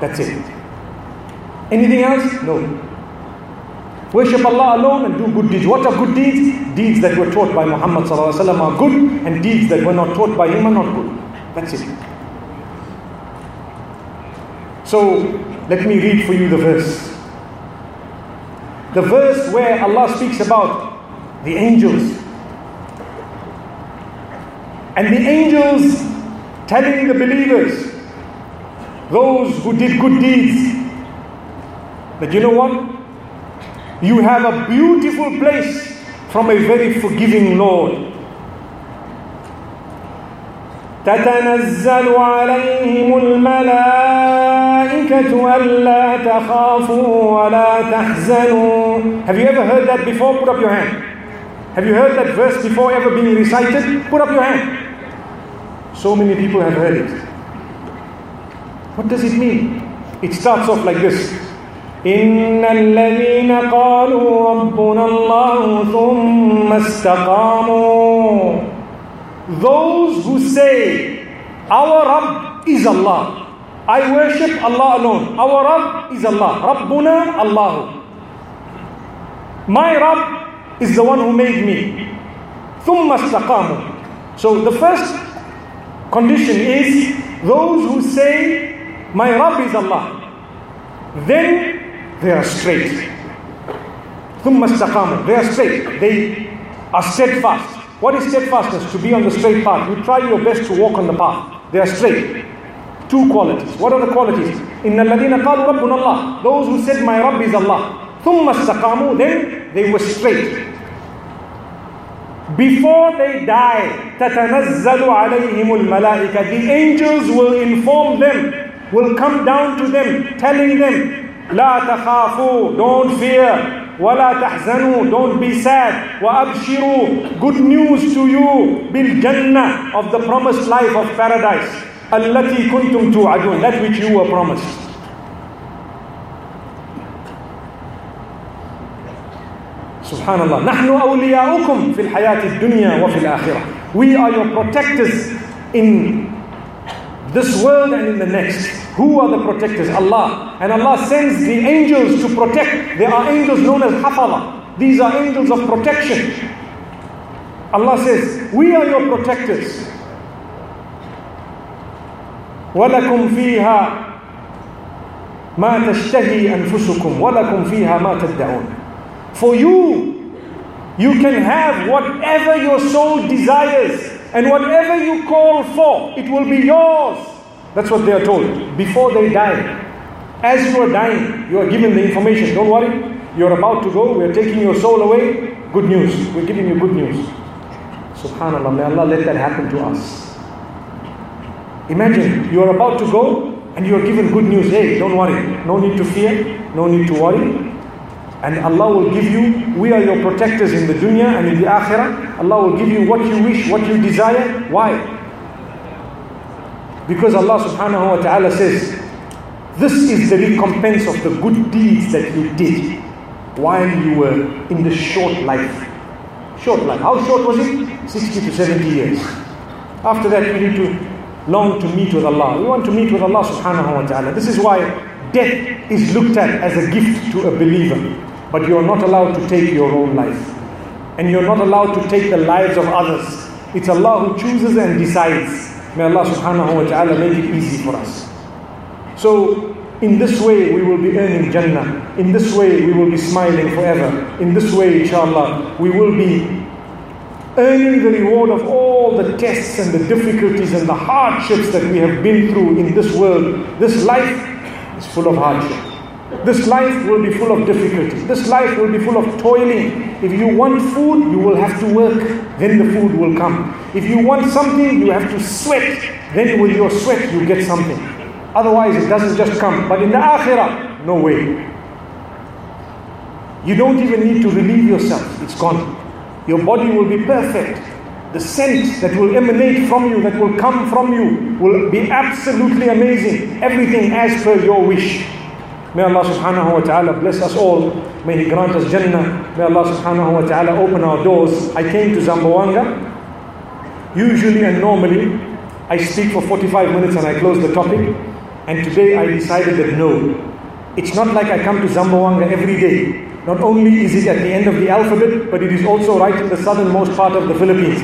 That's it. Anything else? No. Worship Allah alone and do good deeds. What are good deeds? Deeds that were taught by Muhammad are good, and deeds that were not taught by him are not good. That's it. So, let me read for you the verse. The verse where Allah speaks about the angels. And the angels telling the believers, those who did good deeds, but you know what? You have a beautiful place from a very forgiving Lord. تتنزل عليهم الملائكة ألا تخافوا ولا تحزنوا Have you ever heard that before? Put up your hand. Have you heard that verse before ever being recited? Put up your hand. So many people have heard it. What does it mean? It starts off like this. إن الذين قالوا ربنا الله ثم استقاموا Those who say our Rabb is Allah I worship Allah alone Our Rabb is Allah Rabbuna Allah My Rabb is the one who made me ثم استقاموا So the first condition is those who say my Rabb is Allah then they are straight. ثم استقاموا. They are straight. They are steadfast. What is steadfastness? To be on the straight path. You try your best to walk on the path. They are straight. Two qualities. What are the qualities? إن الذين قالوا ربنا الله. Those who said my Rabb is Allah. ثم استقاموا. Then they were straight. Before they die, تتنزل عليهم الملائكة. The angels will inform them, will come down to them, telling them, لا تخافوا don't fear ولا تحزنوا don't be sad وأبشروا good news to you بالجنة of the promised life of paradise التي كنتم توعدون that which you were promised سبحان الله نحن أولياؤكم في الحياة الدنيا وفي الآخرة we are your protectors in this world and in the next who are the protectors? Allah. And Allah sends the angels to protect. There are angels known as hafala. These are angels of protection. Allah says, We are your protectors. ولكم فيها ما تشتهي أنفسكم ولكم فيها ما تدعون For you, you can have whatever your soul desires and whatever you call for, it will be yours. That's what they are told before they die. As you are dying, you are given the information. Don't worry, you're about to go, we're taking your soul away. Good news. We're giving you good news. Subhanallah, may Allah let that happen to us. Imagine you're about to go and you're given good news. Hey, don't worry, no need to fear, no need to worry. And Allah will give you, we are your protectors in the dunya and in the akhirah. Allah will give you what you wish, what you desire. Why? Because Allah subhanahu wa ta'ala says, This is the recompense of the good deeds that you did while you were in the short life. Short life. How short was it? 60 to 70 years. After that, we need to long to meet with Allah. We want to meet with Allah subhanahu wa ta'ala. This is why death is looked at as a gift to a believer. But you are not allowed to take your own life. And you're not allowed to take the lives of others. It's Allah who chooses and decides. May Allah subhanahu wa ta'ala make it easy for us. So, in this way, we will be earning Jannah. In this way, we will be smiling forever. In this way, inshallah, we will be earning the reward of all the tests and the difficulties and the hardships that we have been through in this world. This life is full of hardship. This life will be full of difficulty. This life will be full of toiling. If you want food, you will have to work, then the food will come. If you want something, you have to sweat, then with your sweat you get something. Otherwise, it doesn't just come. But in the akhirah, no way. You don't even need to relieve yourself, it's gone. Your body will be perfect. The scent that will emanate from you, that will come from you, will be absolutely amazing. Everything as per your wish. May Allah subhanahu wa ta'ala bless us all. May He grant us Jannah. May Allah subhanahu wa ta'ala open our doors. I came to Zamboanga. Usually and normally, I speak for 45 minutes and I close the topic. And today I decided that no, it's not like I come to Zamboanga every day. Not only is it at the end of the alphabet, but it is also right in the southernmost part of the Philippines.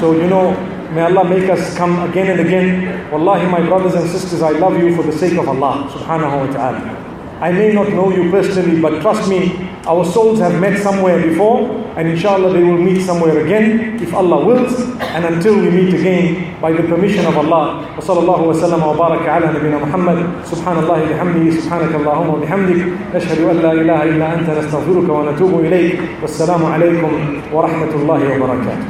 So, you know, may Allah make us come again and again. Wallahi, my brothers and sisters, I love you for the sake of Allah subhanahu wa ta'ala. I may not know you personally, but trust me, our souls have met somewhere before, and inshallah they will meet somewhere again if Allah wills. And until we meet again, by the permission of Allah, وصلى الله وسلم وبارك على نبينا محمد سبحان الله بحمده سبحانك اللهم وبحمدك نشهد أن لا إله إلا أنت نستغفرك ونتوب إليك والسلام عليكم ورحمة الله وبركاته